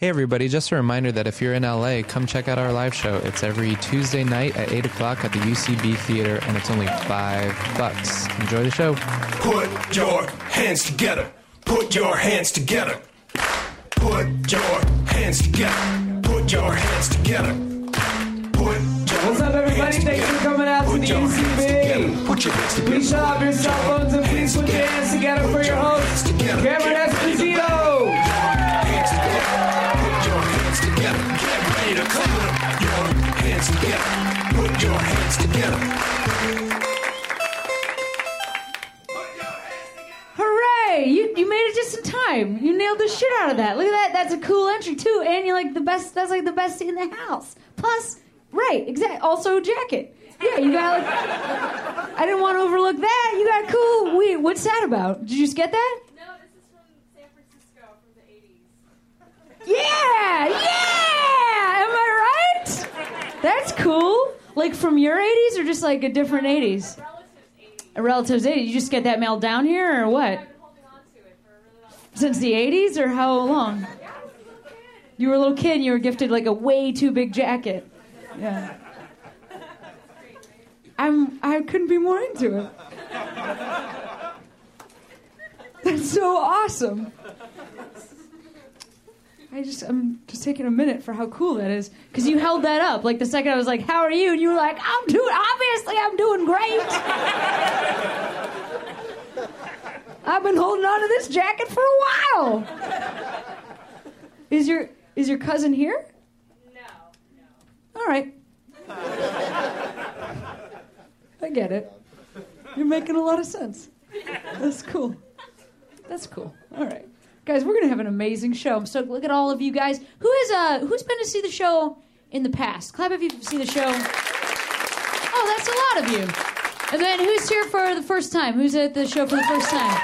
Hey, everybody, just a reminder that if you're in LA, come check out our live show. It's every Tuesday night at 8 o'clock at the UCB Theater, and it's only five bucks. Enjoy the show. Put your hands together. Put your hands together. Put your hands together. Put your hands together. Put your What's up, everybody? hands Thanks for together. coming out to Put the your hands UCB. together. Put your hands together. Please shut off your cell phones and please put your hands together for your host, Cameron Esposito. Hands together. Hooray! You you made it just in time. You nailed the shit out of that. Look at that. That's a cool entry too. And you're like the best. That's like the best in the house. Plus, right? Exactly. Also, jacket. Yeah, you got like. I didn't want to overlook that. You got cool. Wait, what's that about? Did you just get that? No, this is from San Francisco from the 80s. Yeah, yeah. Am I right? That's cool. Like from your 80s or just like a different 80s? A relative's 80s. You just get that mailed down here or what? Since the 80s or how long? You were a little kid and you were gifted like a way too big jacket. Yeah. I'm I couldn't be more into it. That's so awesome. I just I'm just taking a minute for how cool that is because you held that up like the second I was like, "How are you?" and you were like, "I'm doing obviously I'm doing great." I've been holding on to this jacket for a while. Is your is your cousin here? No. All right. I get it. You're making a lot of sense. That's cool. That's cool. All right. Guys, we're gonna have an amazing show. I'm so look at all of you guys. Who is uh who's been to see the show in the past? Clap if you've seen the show. Oh, that's a lot of you. And then who's here for the first time? Who's at the show for the first time?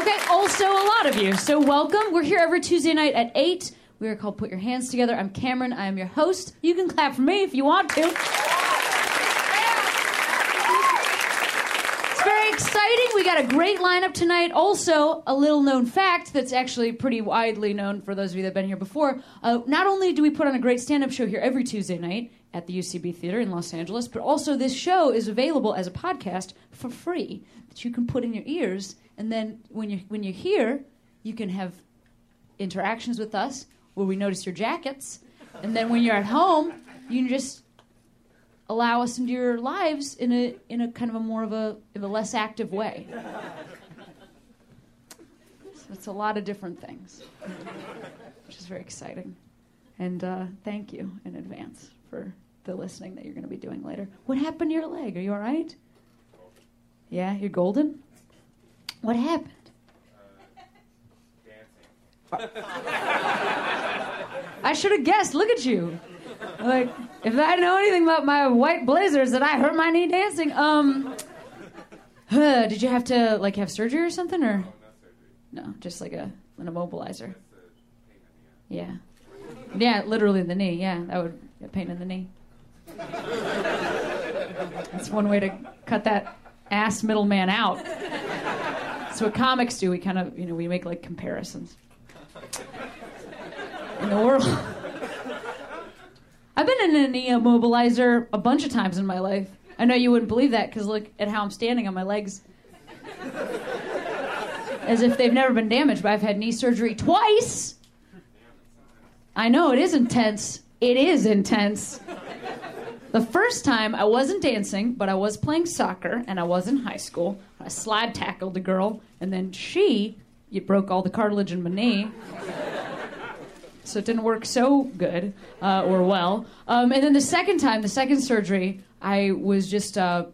Okay, also a lot of you. So welcome. We're here every Tuesday night at 8. We are called Put Your Hands Together. I'm Cameron. I am your host. You can clap for me if you want to. It's very exciting. We got a great lineup tonight. Also, a little known fact that's actually pretty widely known for those of you that have been here before. Uh, not only do we put on a great stand up show here every Tuesday night at the UCB Theater in Los Angeles, but also this show is available as a podcast for free that you can put in your ears. And then when you're, when you're here, you can have interactions with us where we notice your jackets. And then when you're at home, you can just allow us into your lives in a in a kind of a more of a of a less active way. So it's a lot of different things, which is very exciting. And uh, thank you in advance for the listening that you're going to be doing later. What happened to your leg? Are you all right? Yeah, you're golden. What happened? Dancing. I should have guessed. Look at you. Like, if I know anything about my white blazers, that I hurt my knee dancing. Um, huh, did you have to like have surgery or something, or no? Just like a an immobilizer. Yeah, yeah, literally the knee. Yeah, that would a pain in the knee. That's one way to cut that ass middleman out. That's what comics do. We kind of, you know, we make like comparisons in the world. I've been in an immobilizer a bunch of times in my life. I know you wouldn't believe that because look at how I'm standing on my legs. As if they've never been damaged, but I've had knee surgery twice. I know, it is intense. It is intense. The first time I wasn't dancing, but I was playing soccer and I was in high school. I slide tackled a girl, and then she, broke all the cartilage in my knee so it didn't work so good uh, or well. Um, and then the second time, the second surgery, I was just uh,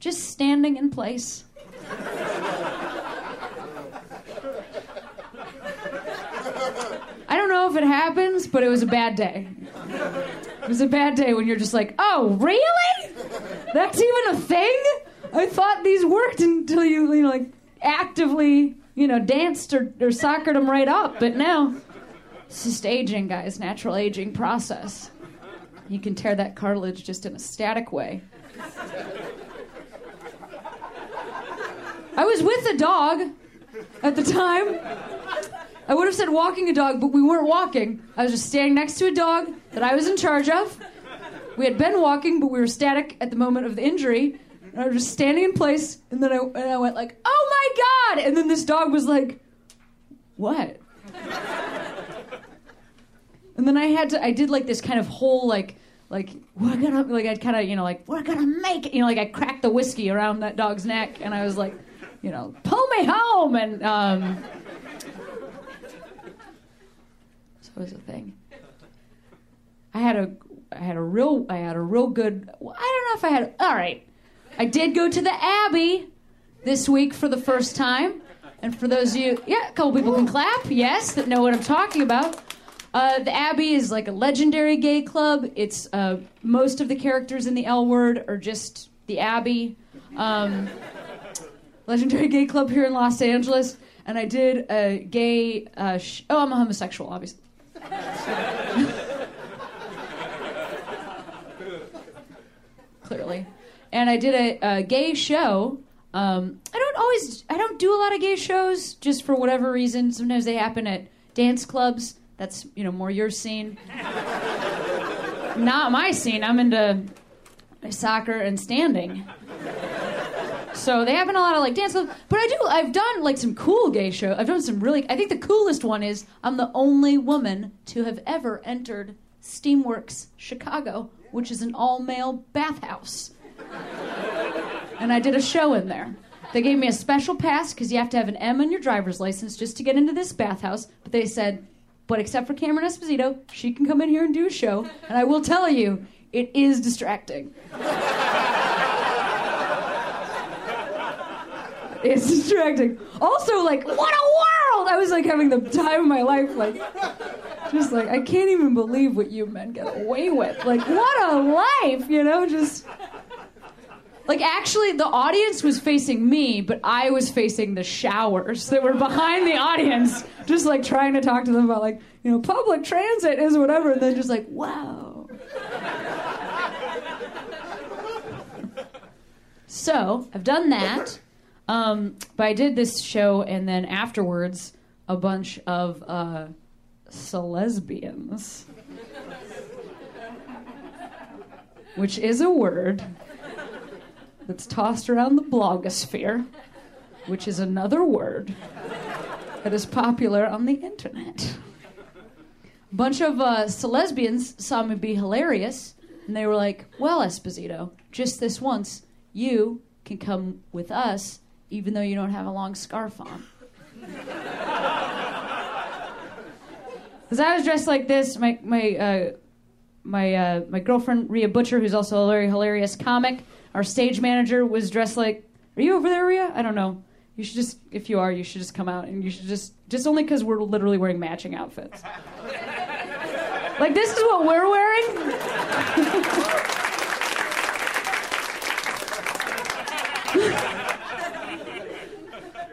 just standing in place. I don't know if it happens, but it was a bad day. It was a bad day when you're just like, oh, really? That's even a thing? I thought these worked until you, you know, like actively, you know, danced or, or soccered them right up, but now. It's just aging, guys, natural aging process. You can tear that cartilage just in a static way. I was with a dog at the time. I would have said walking a dog, but we weren't walking. I was just standing next to a dog that I was in charge of. We had been walking, but we were static at the moment of the injury. And I was just standing in place, and then I, and I went like, "Oh my god!" And then this dog was like, "What?" And then I had to. I did like this kind of whole like like we're gonna like I'd kind of you know like we're gonna make it. You know like I cracked the whiskey around that dog's neck, and I was like, you know, pull me home, and um, so it was a thing. I had a I had a real I had a real good I don't know if I had all right. I did go to the Abbey this week for the first time. And for those of you yeah, a couple people can clap, yes, that know what I'm talking about. Uh, the Abbey is like a legendary gay club. It's uh, most of the characters in the L word are just the Abbey. Um, legendary gay club here in Los Angeles. And I did a gay. Uh, sh- oh, I'm a homosexual, obviously. Clearly. And I did a, a gay show. Um, I don't always, I don't do a lot of gay shows just for whatever reason. Sometimes they happen at dance clubs. That's, you know, more your scene. Not my scene. I'm into soccer and standing. So they haven't a lot of like dance. But I do, I've done like some cool gay shows. I've done some really, I think the coolest one is I'm the only woman to have ever entered Steamworks Chicago, which is an all male bathhouse. and I did a show in there. They gave me a special pass because you have to have an M on your driver's license just to get into this bathhouse. But they said, but except for Cameron Esposito, she can come in here and do a show. And I will tell you, it is distracting. it's distracting. Also, like, what a world! I was like having the time of my life, like, just like, I can't even believe what you men get away with. Like, what a life, you know? Just. Like actually, the audience was facing me, but I was facing the showers that were behind the audience, just like trying to talk to them about like, you know, public transit is whatever, and then just like, wow. so I've done that, um, but I did this show, and then afterwards, a bunch of uh, lesbians, which is a word that's tossed around the blogosphere, which is another word that is popular on the internet. A bunch of uh, lesbians saw me be hilarious, and they were like, Well, Esposito, just this once, you can come with us even though you don't have a long scarf on. Because I was dressed like this, my, my, uh, my, uh, my girlfriend, Rhea Butcher, who's also a very hilarious comic, our stage manager was dressed like. Are you over there, Rhea? I don't know. You should just, if you are, you should just come out and you should just, just only because we're literally wearing matching outfits. like, this is what we're wearing?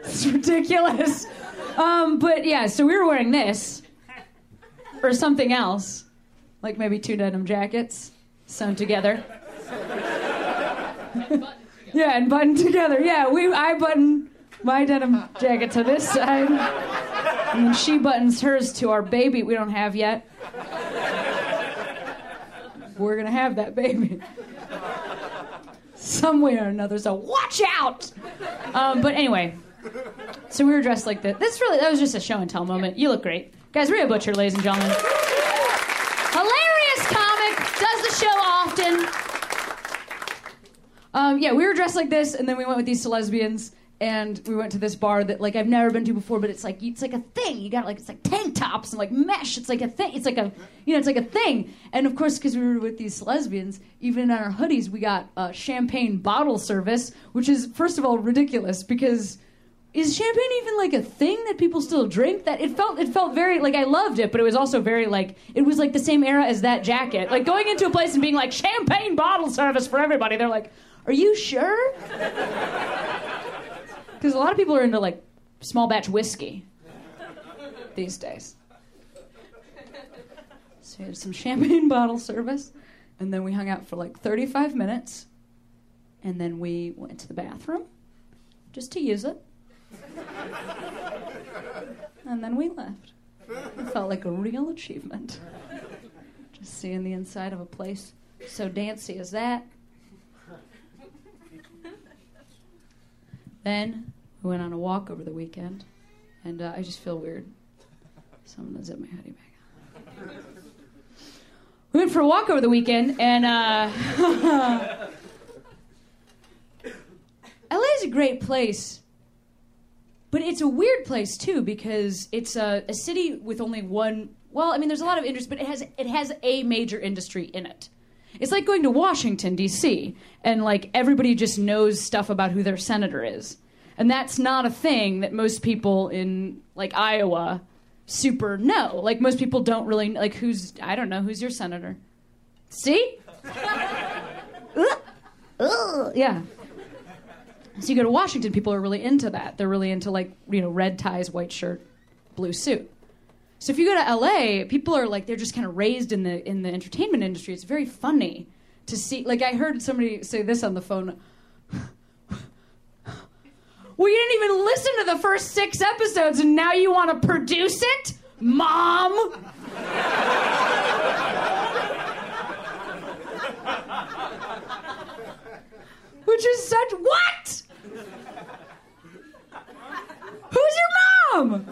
it's ridiculous. Um, but yeah, so we were wearing this or something else, like maybe two denim jackets sewn together. yeah, and button together. Yeah, we I button my denim jacket to this side, and then she buttons hers to our baby we don't have yet. We're gonna have that baby some way or another. So watch out. Um, but anyway, so we were dressed like this. This really that was just a show and tell moment. You look great, guys. Rhea Butcher, ladies and gentlemen. Hilarious comic, does the show often. Um, yeah, we were dressed like this, and then we went with these lesbians, and we went to this bar that like I've never been to before, but it's like it's like a thing. You got like it's like tank tops and like mesh. It's like a thing. It's like a you know it's like a thing. And of course, because we were with these lesbians, even in our hoodies, we got uh, champagne bottle service, which is first of all ridiculous because is champagne even like a thing that people still drink that it felt it felt very like i loved it but it was also very like it was like the same era as that jacket like going into a place and being like champagne bottle service for everybody they're like are you sure because a lot of people are into like small batch whiskey these days so we had some champagne bottle service and then we hung out for like 35 minutes and then we went to the bathroom just to use it And then we left. It felt like a real achievement. Just seeing the inside of a place so dancy as that. Then we went on a walk over the weekend, and uh, I just feel weird. So I'm gonna zip my hoodie back on. We went for a walk over the weekend, and uh, LA is a great place, but it's a weird place too because it's a, a city with only one. Well, I mean, there's a lot of industry, but it has it has a major industry in it. It's like going to Washington D.C. and like everybody just knows stuff about who their senator is, and that's not a thing that most people in like Iowa super know. Like most people don't really like who's I don't know who's your senator. See? Yeah. So you go to Washington, people are really into that. They're really into like you know red ties, white shirt, blue suit. So if you go to LA, people are like they're just kind of raised in the in the entertainment industry. It's very funny to see. Like I heard somebody say this on the phone. Well, you didn't even listen to the first six episodes, and now you want to produce it, mom. Which is such what? Who's your mom?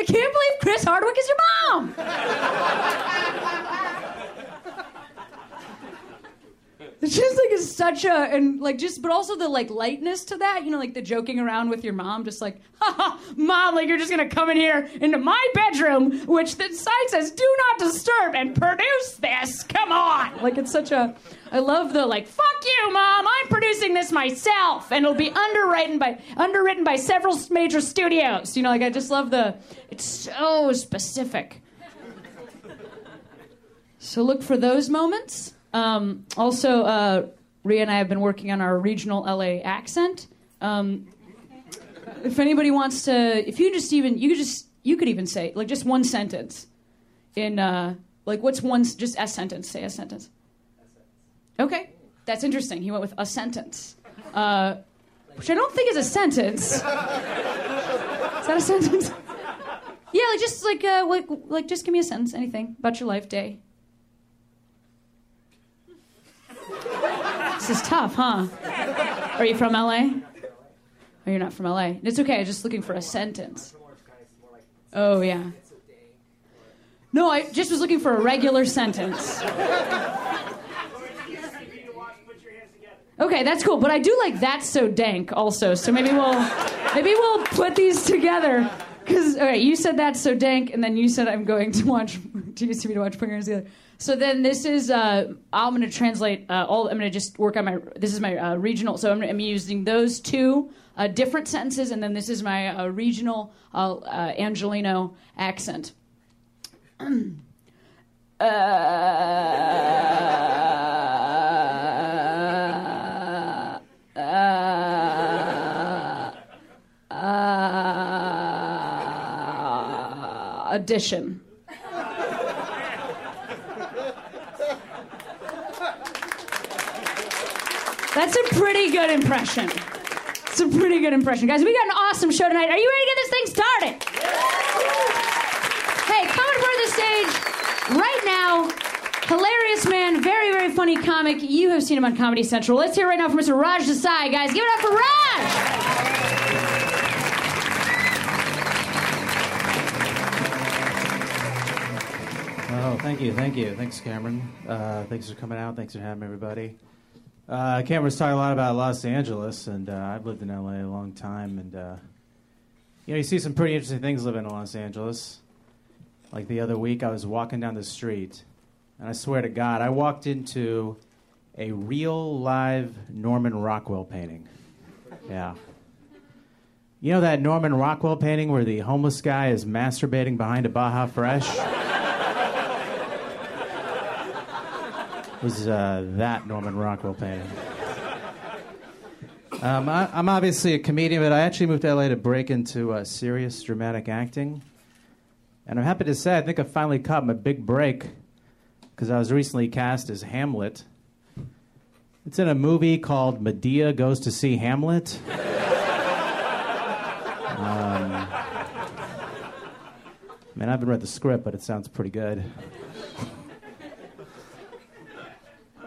I can't believe Chris Hardwick is your mom. It's just like it's such a and like just but also the like lightness to that, you know, like the joking around with your mom, just like, haha, mom, like you're just gonna come in here into my bedroom, which the sign says do not disturb and produce this. Come on. Like it's such a I love the like, fuck you, mom, I'm producing this myself, and it'll be underwritten by underwritten by several major studios. You know, like I just love the it's so specific. So look for those moments. Um, also, uh, Rhea and I have been working on our regional LA accent. Um, if anybody wants to, if you just even, you could just, you could even say like just one sentence in, uh, like what's one, just a sentence. Say a sentence. Okay, that's interesting. He went with a sentence, uh, which I don't think is a sentence. is that a sentence? Yeah, like just like uh, like like just give me a sentence, anything about your life day. This is tough, huh? Are you from LA? Oh, you're not from LA. It's okay. I'm just looking for a sentence. Oh yeah. No, I just was looking for a regular sentence. Okay, that's cool. But I do like that's so dank also. So maybe we'll maybe we'll put these together. Because okay, you said that's so dank, and then you said I'm going to watch to UCB to watch Putting Together. So then this is uh, I'm going to translate uh, all. I'm going to just work on my. This is my uh, regional. So I'm, I'm using those two uh, different sentences, and then this is my uh, regional uh, Angeleno accent. Uh, uh, uh, addition. That's a pretty good impression. It's a pretty good impression. Guys, we got an awesome show tonight. Are you ready to get this thing started? Hey, front of the stage right now. Hilarious man, very, very funny comic. You have seen him on Comedy Central. Let's hear right now from Mr. Raj Desai, guys. Give it up for Raj! Thank you, thank you. Thanks, Cameron. Uh, thanks for coming out. Thanks for having everybody. Uh, Cameron's talking a lot about Los Angeles, and uh, I've lived in LA a long time, and uh, you know, you see some pretty interesting things living in Los Angeles. Like the other week, I was walking down the street, and I swear to God, I walked into a real live Norman Rockwell painting. Yeah. You know that Norman Rockwell painting where the homeless guy is masturbating behind a Baja Fresh? was uh, that Norman Rockwell painting. Um, I, am obviously a comedian, but I actually moved to LA to break into uh, serious dramatic acting. And I'm happy to say I think I finally caught my big break because I was recently cast as Hamlet. It's in a movie called Medea Goes to See Hamlet. um, man, I haven't read the script, but it sounds pretty good.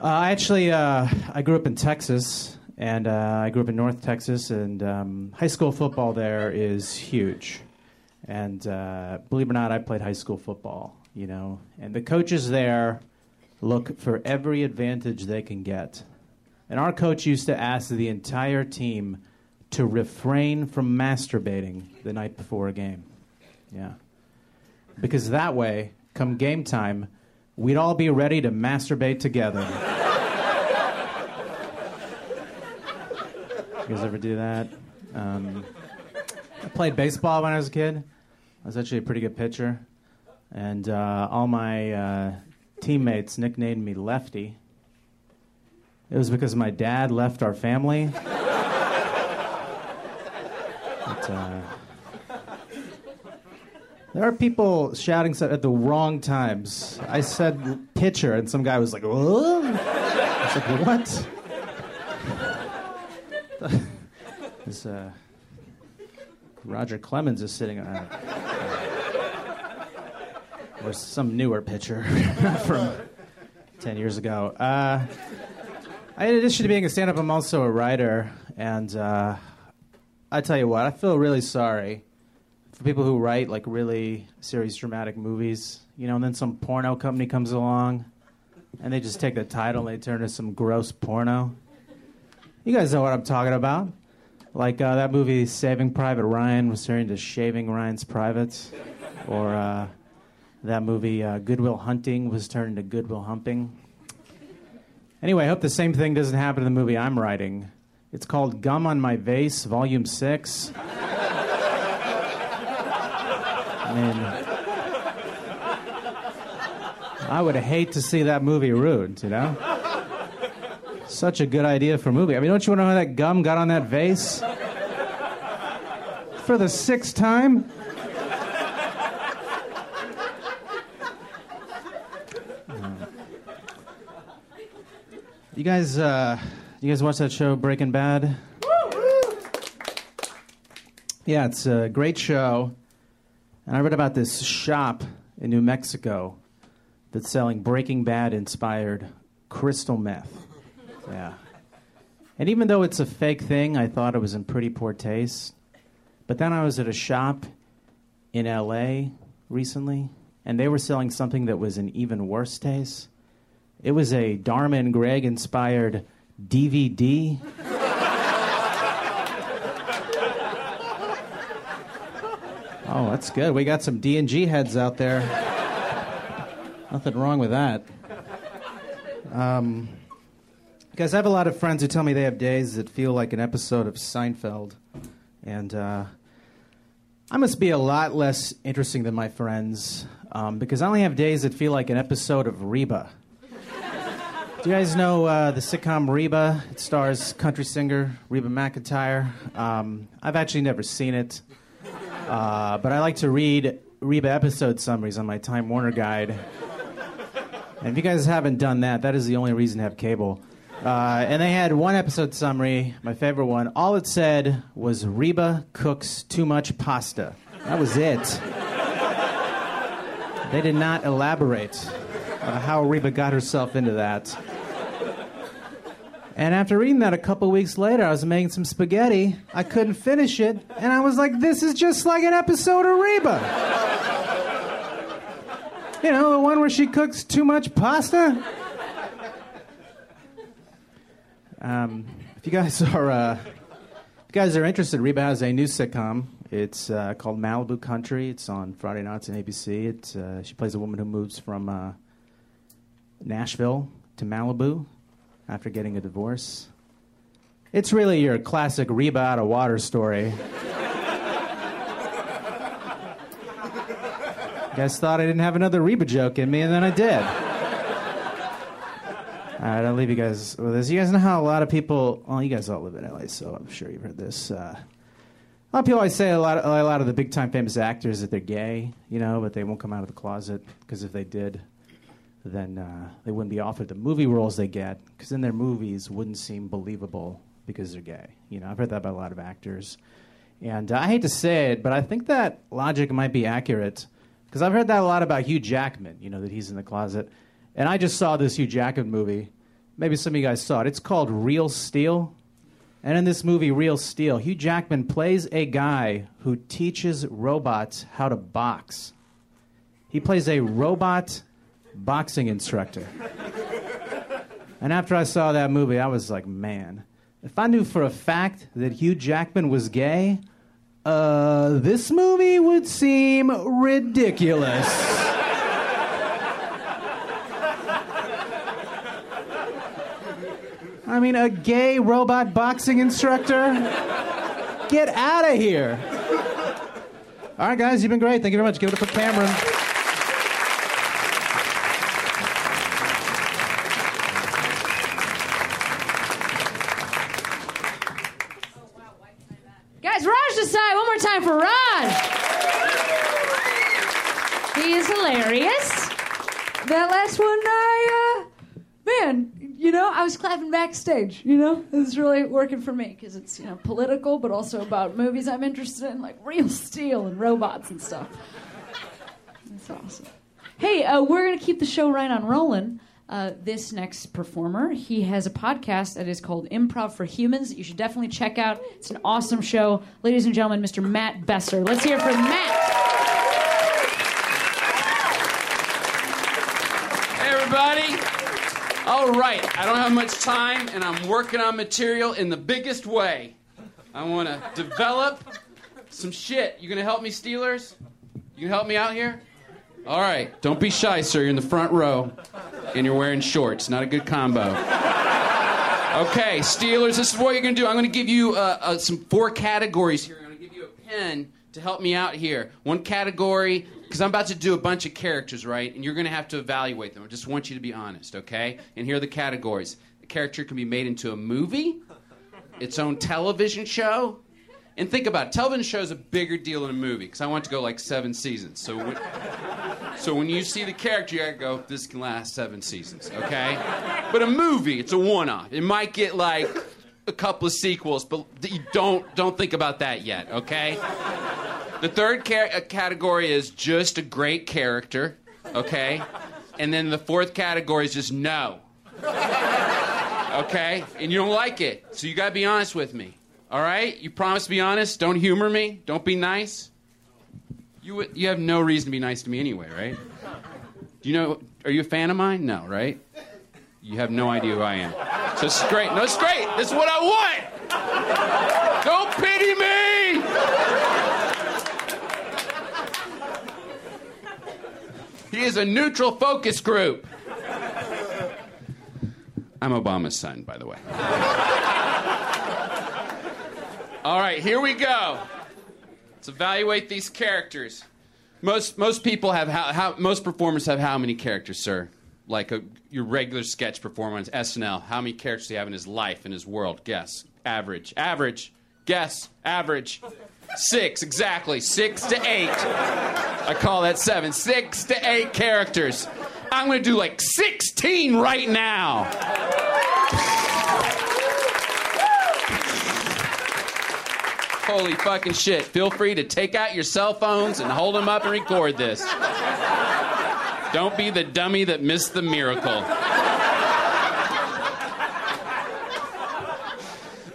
I actually, uh, I grew up in Texas, and uh, I grew up in North Texas, and um, high school football there is huge. And uh, believe it or not, I played high school football, you know, and the coaches there look for every advantage they can get. And our coach used to ask the entire team to refrain from masturbating the night before a game. Yeah. Because that way, come game time, we'd all be ready to masturbate together. You guys ever do that? Um, I played baseball when I was a kid. I was actually a pretty good pitcher. And uh, all my uh, teammates nicknamed me Lefty. It was because my dad left our family. But, uh, there are people shouting at the wrong times. I said pitcher, and some guy was like, "What?" I was like, "What?" This, uh, Roger Clemens is sitting on it. Or some newer pitcher from 10 years ago. Uh, in addition to being a stand up, I'm also a writer. And uh, I tell you what, I feel really sorry for people who write like really serious dramatic movies, you know, and then some porno company comes along and they just take the title and they turn it into some gross porno. You guys know what I'm talking about. Like uh, that movie Saving Private Ryan was turned into Shaving Ryan's Privates. Or uh, that movie uh, Goodwill Hunting was turned into Goodwill Humping. Anyway, I hope the same thing doesn't happen in the movie I'm writing. It's called Gum on My Vase, Volume 6. I mean, I would hate to see that movie ruined, you know? Such a good idea for a movie. I mean, don't you want to know how that gum got on that vase? For the sixth time? You guys, uh, you guys watch that show Breaking Bad? Yeah, it's a great show. And I read about this shop in New Mexico that's selling Breaking Bad inspired crystal meth. Yeah. And even though it's a fake thing, I thought it was in pretty poor taste. But then I was at a shop in LA recently, and they were selling something that was in even worse taste. It was a Dharma and Greg inspired DVD. oh, that's good. We got some D and G heads out there. Nothing wrong with that. Um, guys, I have a lot of friends who tell me they have days that feel like an episode of Seinfeld, and uh, I must be a lot less interesting than my friends um, because I only have days that feel like an episode of Reba. Do you guys know uh, the sitcom Reba? It stars country singer Reba McEntire. Um, I've actually never seen it, uh, but I like to read Reba episode summaries on my Time Warner guide. And if you guys haven't done that, that is the only reason to have cable. Uh, and they had one episode summary, my favorite one. All it said was Reba cooks too much pasta. That was it. They did not elaborate on how Reba got herself into that. And after reading that a couple weeks later, I was making some spaghetti. I couldn't finish it, and I was like, this is just like an episode of Reba. You know, the one where she cooks too much pasta. Um, if you guys are, uh, if you guys are interested, Reba has a new sitcom. It's uh, called Malibu Country. It's on Friday nights on ABC. It, uh, she plays a woman who moves from uh, Nashville to Malibu after getting a divorce. It's really your classic Reba out of water story. you guys thought I didn't have another Reba joke in me, and then I did. Right, I'll leave you guys with this. You guys know how a lot of people, well, you guys all live in LA, so I'm sure you've heard this. Uh, a lot of people always say a lot, of, a lot of the big time famous actors that they're gay, you know, but they won't come out of the closet because if they did, then uh, they wouldn't be offered the movie roles they get because then their movies wouldn't seem believable because they're gay. You know, I've heard that about a lot of actors. And uh, I hate to say it, but I think that logic might be accurate Because I've heard that a lot about Hugh Jackman, you know, that he's in the closet. And I just saw this Hugh Jackman movie. Maybe some of you guys saw it. It's called Real Steel. And in this movie, Real Steel, Hugh Jackman plays a guy who teaches robots how to box. He plays a robot boxing instructor. And after I saw that movie, I was like, man, if I knew for a fact that Hugh Jackman was gay, uh, this movie would seem ridiculous. I mean, a gay robot boxing instructor? Get out of here. All right, guys, you've been great. Thank you very much. Give it up for Cameron. Guys, Raj Desai, one more time for Raj. He is hilarious. That last one, I, uh, man, you know, I was clapping backstage, you know? It's really working for me because it's, you know, political, but also about movies I'm interested in, like real steel and robots and stuff. That's awesome. Hey, uh, we're to keep the show right on rolling. Uh, this next performer, he has a podcast that is called Improv for Humans. You should definitely check out. It's an awesome show. Ladies and gentlemen, Mr. Matt Besser. Let's hear from Matt. Hey, everybody. All right, I don't have much time, and I'm working on material in the biggest way. I want to develop some shit. You gonna help me, Steelers? You help me out here? All right, don't be shy, sir. You're in the front row, and you're wearing shorts. Not a good combo. Okay, Steelers, this is what you're gonna do. I'm gonna give you uh, uh, some four categories here. I'm gonna give you a pen to help me out here. One category, because I'm about to do a bunch of characters, right? And you're gonna have to evaluate them. I just want you to be honest, okay? And here are the categories. The character can be made into a movie, its own television show. And think about it, television show is a bigger deal than a movie because I want to go like seven seasons. So when, so when you see the character, you go, this can last seven seasons, okay? But a movie, it's a one-off. It might get like a couple of sequels, but you don't don't think about that yet, okay? The third ca- uh, category is just a great character, okay? And then the fourth category is just no. Okay? And you don't like it, so you gotta be honest with me. All right? You promise to be honest? Don't humor me? Don't be nice? You, you have no reason to be nice to me anyway, right? Do you know, are you a fan of mine? No, right? You have no idea who I am. So it's great. No, it's great. This is what I want. Don't pity me. He is a neutral focus group. I'm Obama's son, by the way. All right, here we go. Let's evaluate these characters. Most most people have how, how most performers have how many characters, sir? Like a, your regular sketch performance, SNL. How many characters do you have in his life, in his world? Guess. Average. Average. Guess. Average. Six, exactly. Six to eight. I call that seven. Six to eight characters. I'm going to do like 16 right now. Holy fucking shit. Feel free to take out your cell phones and hold them up and record this. Don't be the dummy that missed the miracle.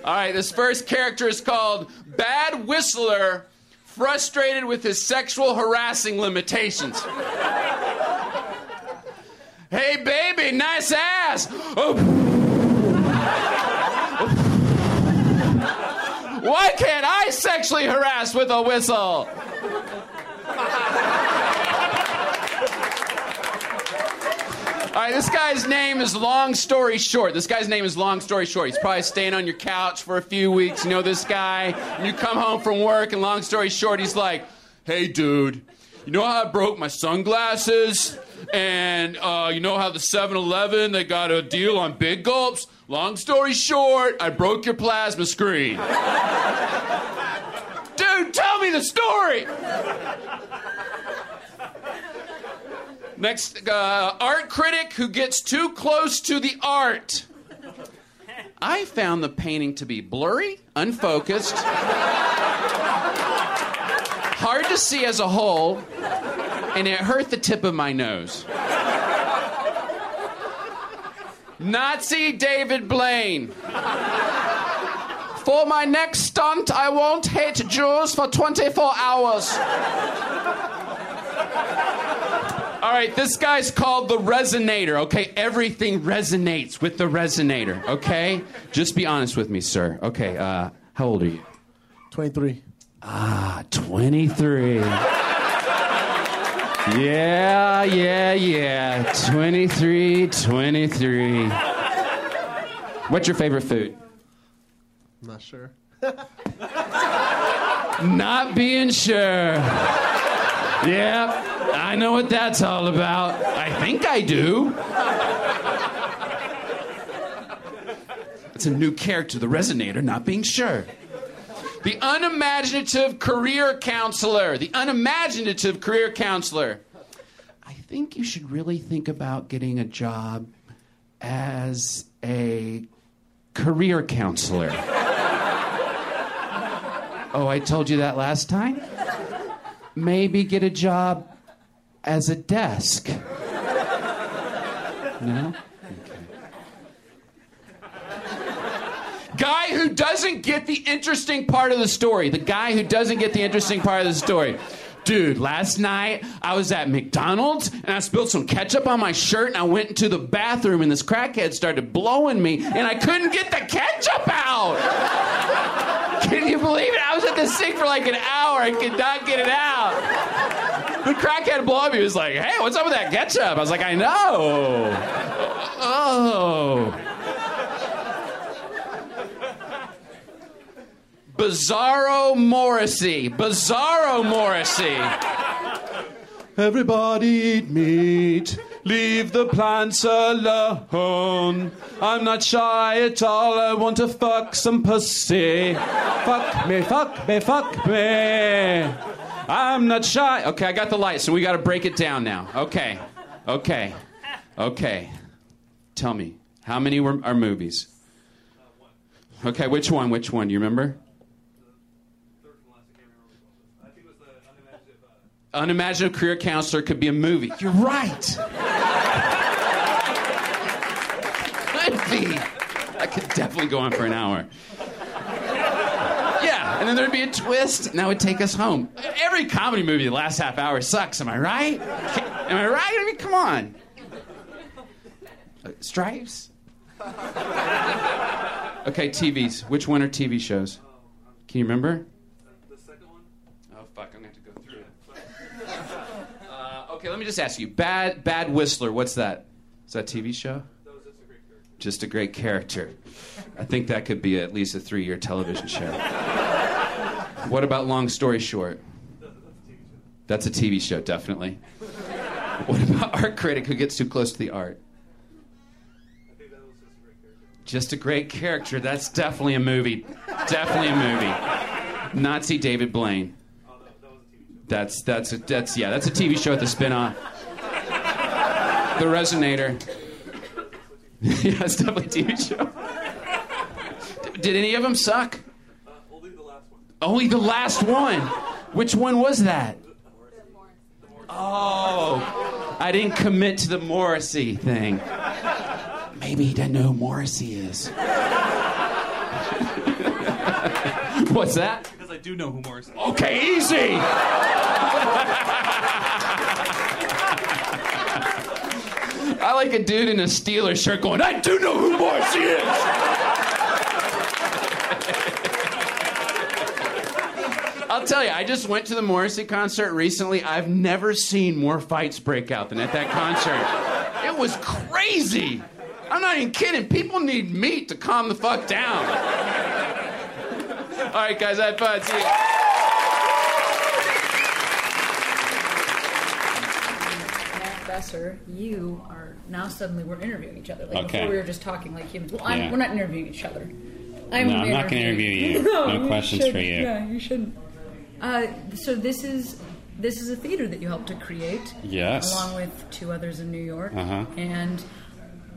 All right, this first character is called Bad Whistler, frustrated with his sexual harassing limitations. hey, baby, nice ass. Why can't I sexually harass with a whistle? Right, this guy's name is Long Story Short. This guy's name is Long Story Short. He's probably staying on your couch for a few weeks. You know this guy. And you come home from work, and long story short, he's like, hey, dude, you know how I broke my sunglasses? And uh, you know how the 7 Eleven, they got a deal on big gulps? Long story short, I broke your plasma screen. Dude, tell me the story! Next, uh, art critic who gets too close to the art. I found the painting to be blurry, unfocused, hard to see as a whole, and it hurt the tip of my nose. Nazi David Blaine. For my next stunt, I won't hate Jews for 24 hours. All right, this guy's called the resonator, okay? Everything resonates with the resonator, okay? Just be honest with me, sir. Okay, uh, how old are you? 23. Ah, 23. Yeah, yeah, yeah. 23, 23. What's your favorite food? I'm not sure. Not being sure. Yep, I know what that's all about. I think I do. It's a new character, the resonator, not being sure. The unimaginative career counselor. The unimaginative career counselor. I think you should really think about getting a job as a career counselor. Oh, I told you that last time? Maybe get a job as a desk. No? Guy who doesn't get the interesting part of the story. The guy who doesn't get the interesting part of the story. Dude, last night I was at McDonald's and I spilled some ketchup on my shirt and I went into the bathroom and this crackhead started blowing me and I couldn't get the ketchup out. Can you believe it? I was at the sink for like an hour. I could not get it out. The crackhead blowing me was like, hey, what's up with that ketchup? I was like, I know. Oh. Bizarro Morrissey. Bizarro Morrissey. Everybody eat meat. Leave the plants alone. I'm not shy at all. I want to fuck some pussy. fuck me, fuck me, fuck me. I'm not shy. Okay, I got the light, so we got to break it down now. Okay, okay, okay. Tell me, how many were, are movies? Okay, which one? Which one? You remember? Unimaginative career counselor could be a movie. You're right. could be. I could definitely go on for an hour. And then there'd be a twist, and that would take us home. Every comedy movie, the last half hour sucks. Am I right? Am I right? I mean, come on. Uh, Stripes? Okay, TVs. Which one are TV shows? Can you remember? The second one? Oh fuck! I'm gonna have to go through it. Uh, okay, let me just ask you. Bad Bad Whistler. What's that? Is that a TV show? Just a great character. I think that could be at least a three-year television show. What about Long Story Short? That's a TV show, That's a TV show, definitely. What about Art Critic who gets too close to the art? Just a great character. That's definitely a movie. Definitely a movie. Nazi David Blaine. That's that's a, that's yeah. That's a TV show at the spin-off. The Resonator. yeah, it's definitely a TV show. Did any of them suck? Only the last one. Which one was that? Oh, I didn't commit to the Morrissey thing. Maybe he doesn't know who Morrissey is. What's that? Because I do know who Morrissey is. Okay, easy. I like a dude in a Steelers shirt going, I do know who Morrissey is. I'll tell you, I just went to the Morrissey concert recently. I've never seen more fights break out than at that concert. It was crazy. I'm not even kidding. People need meat to calm the fuck down. All right, guys, I had fun. See you. Matt Besser, you are now suddenly we're interviewing each other. Like Okay. before we were just talking like humans. Well, I'm, Yeah. we're not interviewing each other. I'm No, I'm not gonna interview you. No questions should- for you. Yeah, you should. Uh, so this is this is a theater that you helped to create. Yes. Along with two others in New York. Uh-huh. And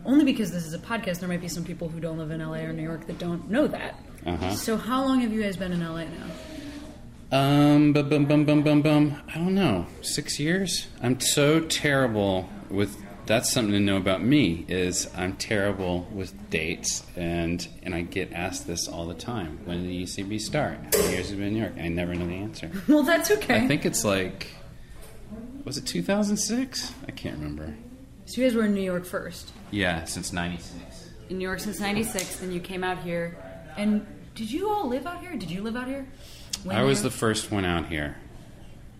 only because this is a podcast, there might be some people who don't live in LA or New York that don't know that. Uh-huh. So how long have you guys been in LA now? Um, bum, bum, bum, bum, bum, bum. I don't know. Six years? I'm so terrible with. That's something to know about me. Is I'm terrible with dates, and and I get asked this all the time. When did the UCB start? How many years have you been in New York? I never know the answer. Well, that's okay. I think it's like. Was it 2006? I can't remember. So you guys were in New York first. Yeah, since '96. In New York since '96, then you came out here. And did you all live out here? Did you live out here? When I was you- the first one out here.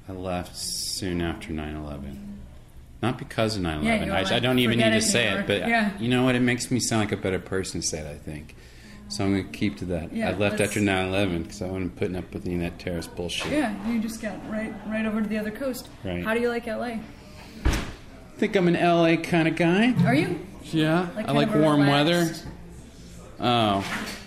I left soon after 9 11. Not because of 9 Yeah, 11. you were I, like, I don't even need it, to say it, but Yeah. you know what? It makes me sound like a better person to say it, I think. So I'm going to keep to that. Yeah, I left after 9 11 because I wasn't putting up with any of that terrorist bullshit. Yeah, you just got right right over to the other coast. Right. How do you like LA? I think I'm an LA kind of guy. Are you? Yeah. Like I like warm relaxed- weather. Oh.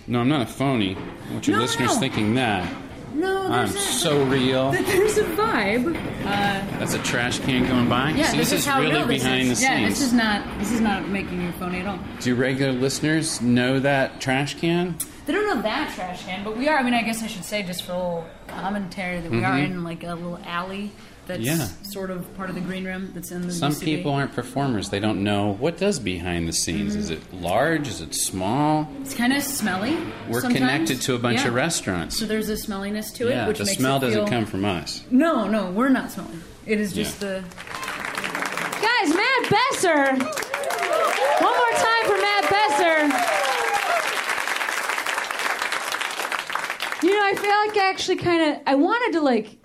No, I'm not a phony. I want your No, listeners no. thinking that. No, I'm so real. There's a vibe. Uh, That's a trash can going by. yeah, See, this, is how really real this behind is. the yeah, scenes. this is not this is not making you phony at all. Do regular listeners know that trash can? They don't know that trash can, but we are. I mean, I guess I should say just for a little commentary that we are Mhm. in like a little alley that's Yeah. sort of part of the green room that's in the. Some UCB. people aren't performers. They don't know what does behind the scenes. Mm-hmm. Is it large? Is it small? It's kind of smelly. We're sometimes. connected to a bunch Yeah. of restaurants. So there's a smelliness to it, yeah, which the smell it doesn't feel- come from us. No, no, we're not smelling. It is just Yeah. the. Guys, Matt Besser. One more time for Matt Besser. You know, I feel like I actually kind of I wanted to like.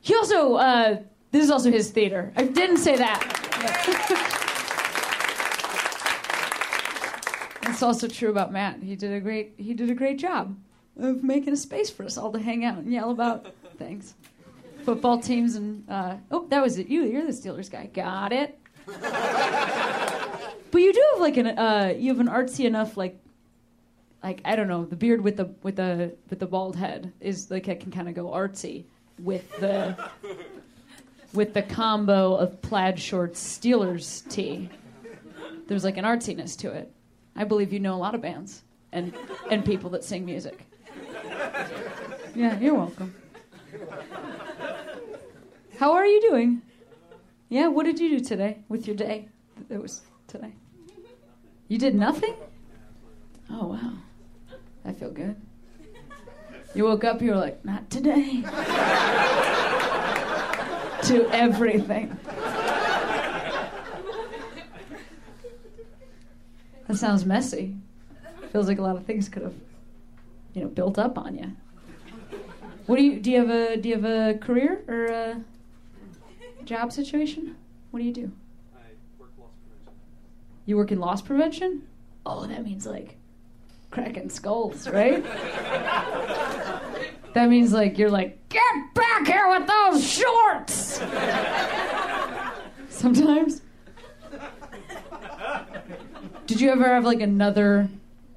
He also uh, this is also his theater. I didn't say that. That's also true about Matt. He did a great he did a great job of making a space for us all to hang out and yell about things. Football teams and uh, oh, that was it. You, you're the Steelers guy. Got it. but you do have like an uh, you have an artsy enough like like I don't know the beard with the with the with the bald head is like it can kind of go artsy with the with the combo of plaid shorts Steelers tee. There's like an artsiness to it. I believe you know a lot of bands and and people that sing music. Yeah, you're welcome. How are you doing? Yeah, what did you do today with your day? It was today. You did nothing? Oh wow. I feel good. You woke up, you were like, not today. to everything. That sounds messy. Feels like a lot of things could have, you know, built up on you. What do you do? You have a do you have a career or a job situation? What do you do? I work loss prevention. You work in loss prevention? Oh, that means like cracking skulls, right? that means like you're like, get back here with those shorts. Sometimes. Did you ever have like another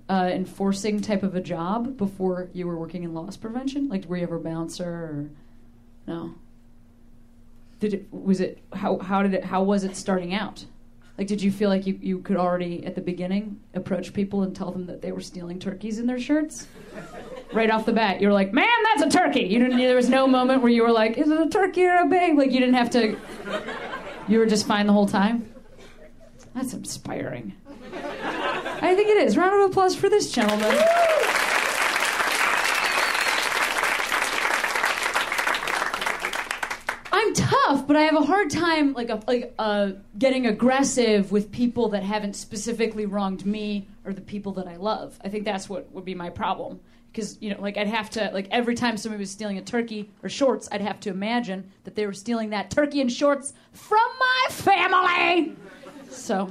uh, enforcing type of a job before you were working in loss prevention? Like, were you ever a bouncer or no? Did it was it how how did it how was it starting out? Like, did you feel like you, you could already at the beginning approach people and tell them that they were stealing turkeys in their shirts? Right off the bat, you were like, "Man, that's a turkey." You didn't. There was no moment where you were like, "Is it a turkey or a babe?" Like you didn't have to. You were just fine the whole time. That's inspiring. I think it is. Round of applause for this gentleman. I'm tough, but I have a hard time like a, like uh, getting aggressive with people that haven't specifically wronged me or the people that I love. I think that's what would be my problem. Because you know, like I'd have to like every time somebody was stealing a turkey or shorts, I'd have to imagine that they were stealing that turkey and shorts from my family. So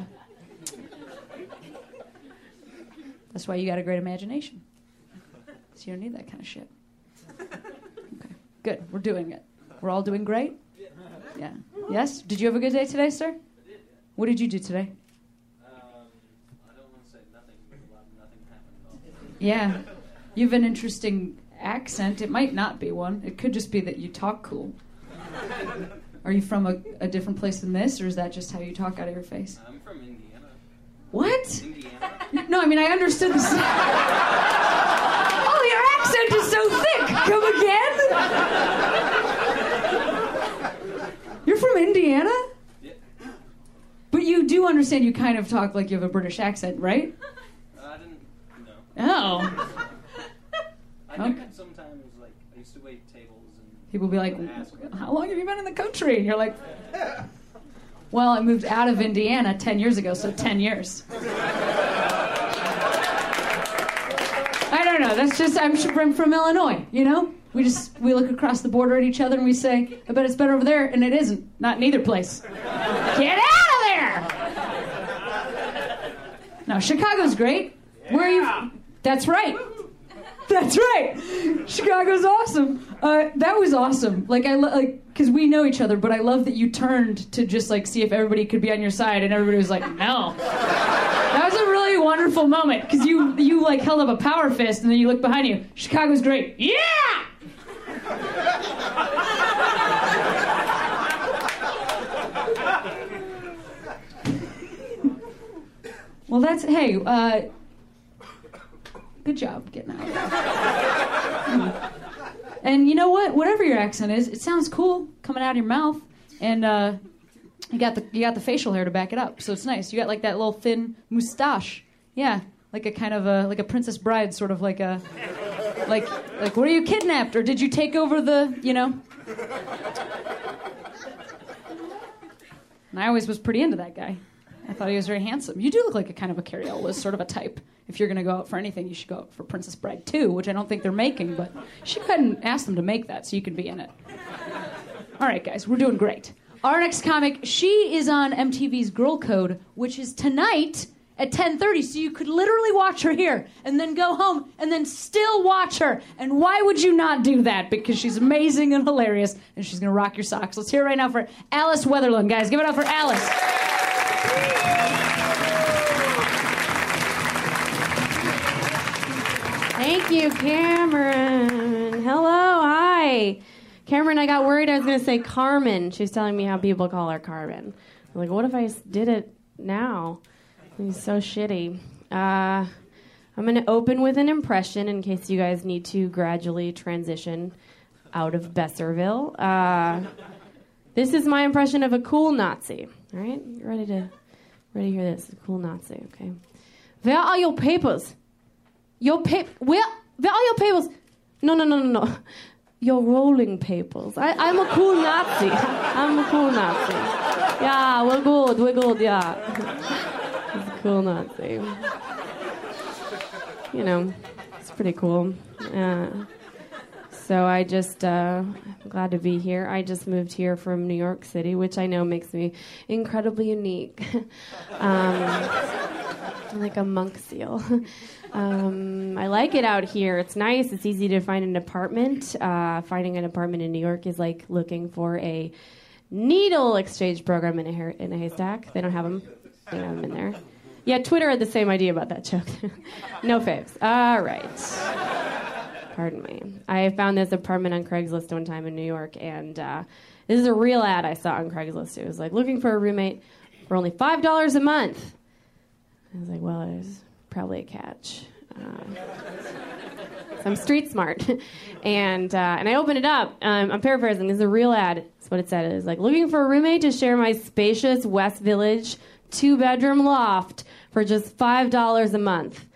that's why you got a great imagination. So you don't need that kind of shit. Okay, good. We're doing it. We're all doing great? Yeah. Yes? Did you have a good day today, sir? What did you do today? Yeah. You have an interesting accent. It might not be one. It could just be that you talk cool. Are you from a, a different place than this, or is that just how you talk out of your face? I'm from Indiana. What? Indiana. No, I mean, I understood this. oh, your accent is so thick. Come again? Indiana? But you do understand you kind of talk like you have a British accent, right? Uh, I didn't know. Oh. I Okay. think sometimes, like, I used to wait tables and People be like, How long have you been in the country? And you're like, Well, I moved out of Indiana 10 years ago, so 10 years. I don't know. That's just, I'm from Illinois, you know? We just, we look across the border at each other and we say, I bet it's better over there, and it isn't. Not in either place. Get out of there! No, Chicago's great. Where are you? That's right. That's right. Chicago's awesome. Uh, that was awesome. Like I lo- like because we know each other, but I love that you turned to just like see if everybody could be on your side, and everybody was like, no. That was a really wonderful moment because you you like held up a power fist, and then you look behind you. Chicago's great. Yeah. Well, that's hey. Uh, good job getting out. And you know what? Whatever your accent is, it sounds cool coming out of your mouth, and uh, you got the you got the facial hair to back it up. So it's nice. You got like that little thin mustache. Yeah, like a kind of a like a Princess Bride, sort of like a like like were you kidnapped or did you take over the you know? And I always was pretty into that guy. I thought he was very handsome. You do look like a kind of a Cary Elwes sort of a type. If you're going to go out for anything, you should go out for Princess Bride 2, which I don't think they're making, but she couldn't ask them to make that so you can be in it. All right, guys, we're doing great. Our next comic, she is on MTV's Girl Code, which is tonight at 10:30, so you could literally watch her here and then go home and then still watch her. And why would you not do that? Because she's amazing and hilarious, and she's gonna rock your socks. Let's hear it right now for Alice Wetterlund, guys. Give it up for Alice. Thank you, Cameron. Hello, hi. Cameron, I got worried I was going to say Carmen. She's telling me how people call her Carmen. I'm like, what if I did it now? He's so shitty. Uh, I'm going to open with an impression in case you guys need to gradually transition out of Besserville. Uh, this is my impression of a cool Nazi. All right, ready to ready to hear this? A cool Nazi. Okay. Where are your papers? Your pa- where where are your papers? No, no, no, no, no. Your rolling papers. I, I'm a cool Nazi. I'm a cool Nazi. Yeah, we're good. We're good. Yeah. A cool Nazi. You know, it's pretty cool. Uh, so I just, uh, I'm glad to be here. I just moved here from New York City, which I know makes me incredibly unique. um, like a monk seal. Um, I like it out here. It's nice. It's easy to find an apartment. Uh, finding an apartment in New York is like looking for a needle exchange program in a, hair, in a haystack. They don't have them. They don't have them in there. Yeah, Twitter had the same idea about that joke. no faves. All right. Pardon me. I found this apartment on Craigslist one time in New York, and uh, this is a real ad I saw on Craigslist. It was like looking for a roommate for only five dollars a month. I was like, well, there's probably a catch. Uh, so I'm street smart, and uh, and I opened it up. Um, I'm paraphrasing. This is a real ad. That's what it said. It's like looking for a roommate to share my spacious West Village two bedroom loft for just five dollars a month.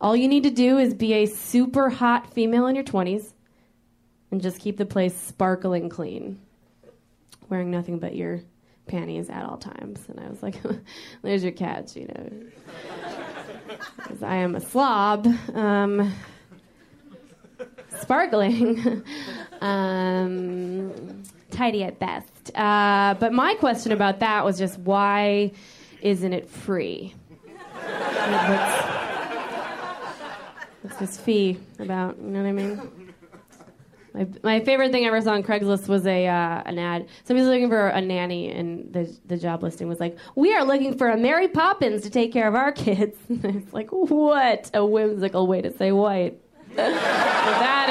All you need to do is be a super hot female in your 20s, and just keep the place sparkling clean, wearing nothing but your panties at all times. And I was like, there's your catch, you know. Because I am a slob. Um, sparkling. um, tidy at best. Uh, but my question about that was just why isn't it free? What's, what's this fee about? You know what I mean? My, my favorite thing I ever saw on Craigslist was a uh, an ad. Somebody's looking for a nanny, and the the job listing was like, "We are looking for a Mary Poppins to take care of our kids." it's like, what a whimsical way to say white. that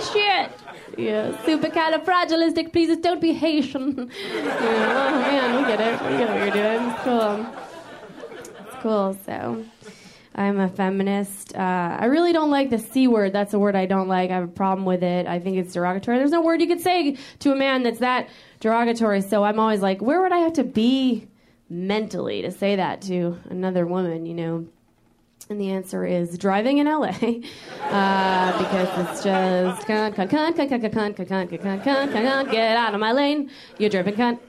is, oh shit. Yeah, supercalifragilistic. Please don't be Haitian. yeah, oh man, we get it. We get what you're doing. It's cool. It's cool. So. I'm a feminist. Uh, I really don't like the C word. That's a word I don't like. I have a problem with it. I think it's derogatory. There's no word you could say to a man that's that derogatory. So I'm always like, where would I have to be mentally to say that to another woman, you know? And the answer is driving in LA, uh, because it's just cunt, cunt, cunt, cunt, cunt, cunt, cunt, cunt, cunt, cunt, cunt, cunt, cunt, get out of my lane, you driven cunt.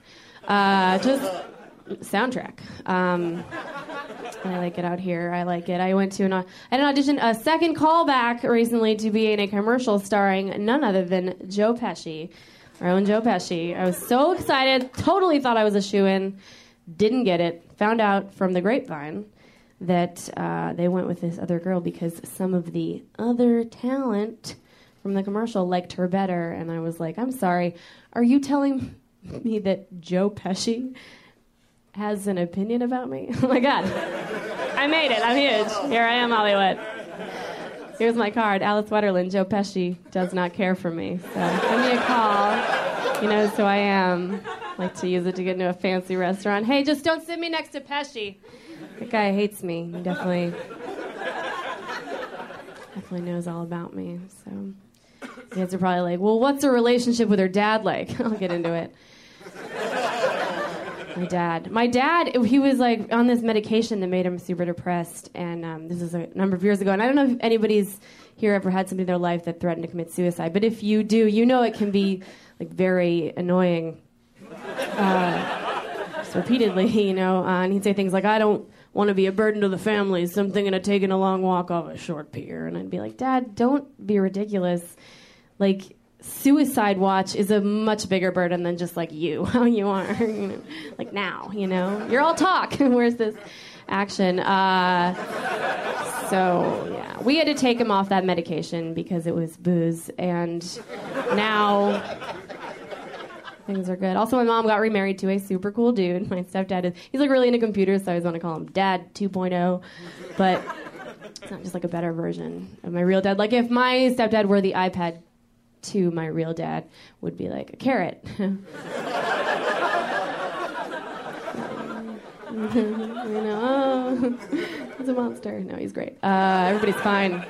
Uh, just soundtrack. Um, I like it out here. I like it. I went to an, an audition, a second callback recently to be in a commercial starring none other than Joe Pesci, our own Joe Pesci. I was so excited. Totally thought I was a shoe in. Didn't get it. Found out from the grapevine that uh, they went with this other girl because some of the other talent from the commercial liked her better. And I was like, I'm sorry. Are you telling me that Joe Pesci has an opinion about me? oh my God. I made it. I'm huge. Here I am, Hollywood. Here's my card. Alice Wetterlund. Joe Pesci does not care for me. So give me a call. He knows who I am. Like to use it to get into a fancy restaurant. Hey, just don't sit me next to Pesci. That guy hates me. He definitely, definitely knows all about me. So guys are probably like, well, what's her relationship with her dad like? I'll get into it. My dad. My dad, he was like on this medication that made him super depressed. And um, this is a number of years ago. And I don't know if anybody's here ever had somebody in their life that threatened to commit suicide. But if you do, you know it can be like very annoying. Uh, just repeatedly, you know. Uh, and he'd say things like, I don't want to be a burden to the family, so I'm thinking of taking a long walk off a short pier. And I'd be like, Dad, don't be ridiculous. Like, suicide watch is a much bigger burden than just like you, how you are, like now, you know. You're all talk. Where's this action? Uh, so yeah, we had to take him off that medication because it was booze, and now things are good. Also, my mom got remarried to a super cool dude. My stepdad is he's like really into computers, so I always want to call him Dad 2.0, but. It's not just like a better version of my real dad. Like if my stepdad were the iPad to my real dad would be like a carrot. you know, oh, he's a monster. No, he's great. Uh, everybody's fine.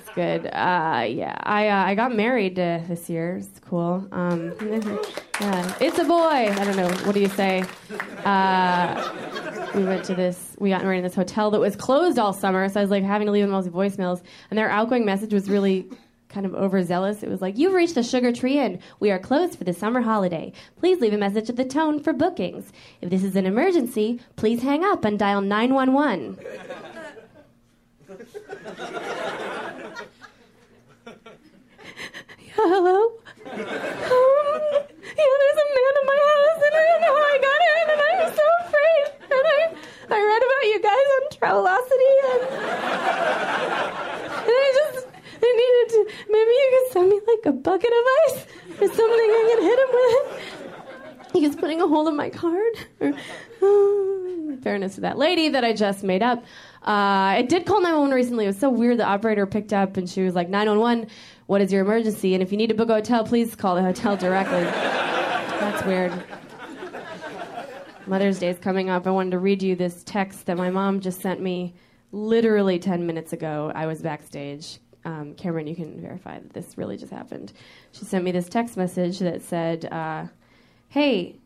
It's good. Uh, yeah, I uh, I got married uh, this year. It's cool. Um, yeah, it's a boy. I don't know. What do you say? Uh, we went to this. We got married in this hotel that was closed all summer, so I was like having to leave them all these voicemails, and their outgoing message was really kind of overzealous. It was like, You've reached the Sugar Tree Inn. We are closed for the summer holiday. Please leave a message at the tone for bookings. If this is an emergency, please hang up and dial 911. yeah, hello? Um, yeah, there's a man in my house, and I don't know how I got in, and I'm so afraid. And I, I read about you guys on Travelocity, and, and I just I needed to. Maybe you could send me ice or something I can hit him with. He was putting a hole in my card. Oh, fairness to that lady that I just made up. Uh, I did call 911 recently. It was so weird. The operator picked up and she was like, 911, what is your emergency? And if you need to book a hotel, please call the hotel directly. That's weird. Mother's Day is coming up. I wanted to read you this text that my mom just sent me literally 10 minutes ago. I was backstage um, Cameron, you can verify that this really just happened. She sent me this text message that said, uh, "Hey,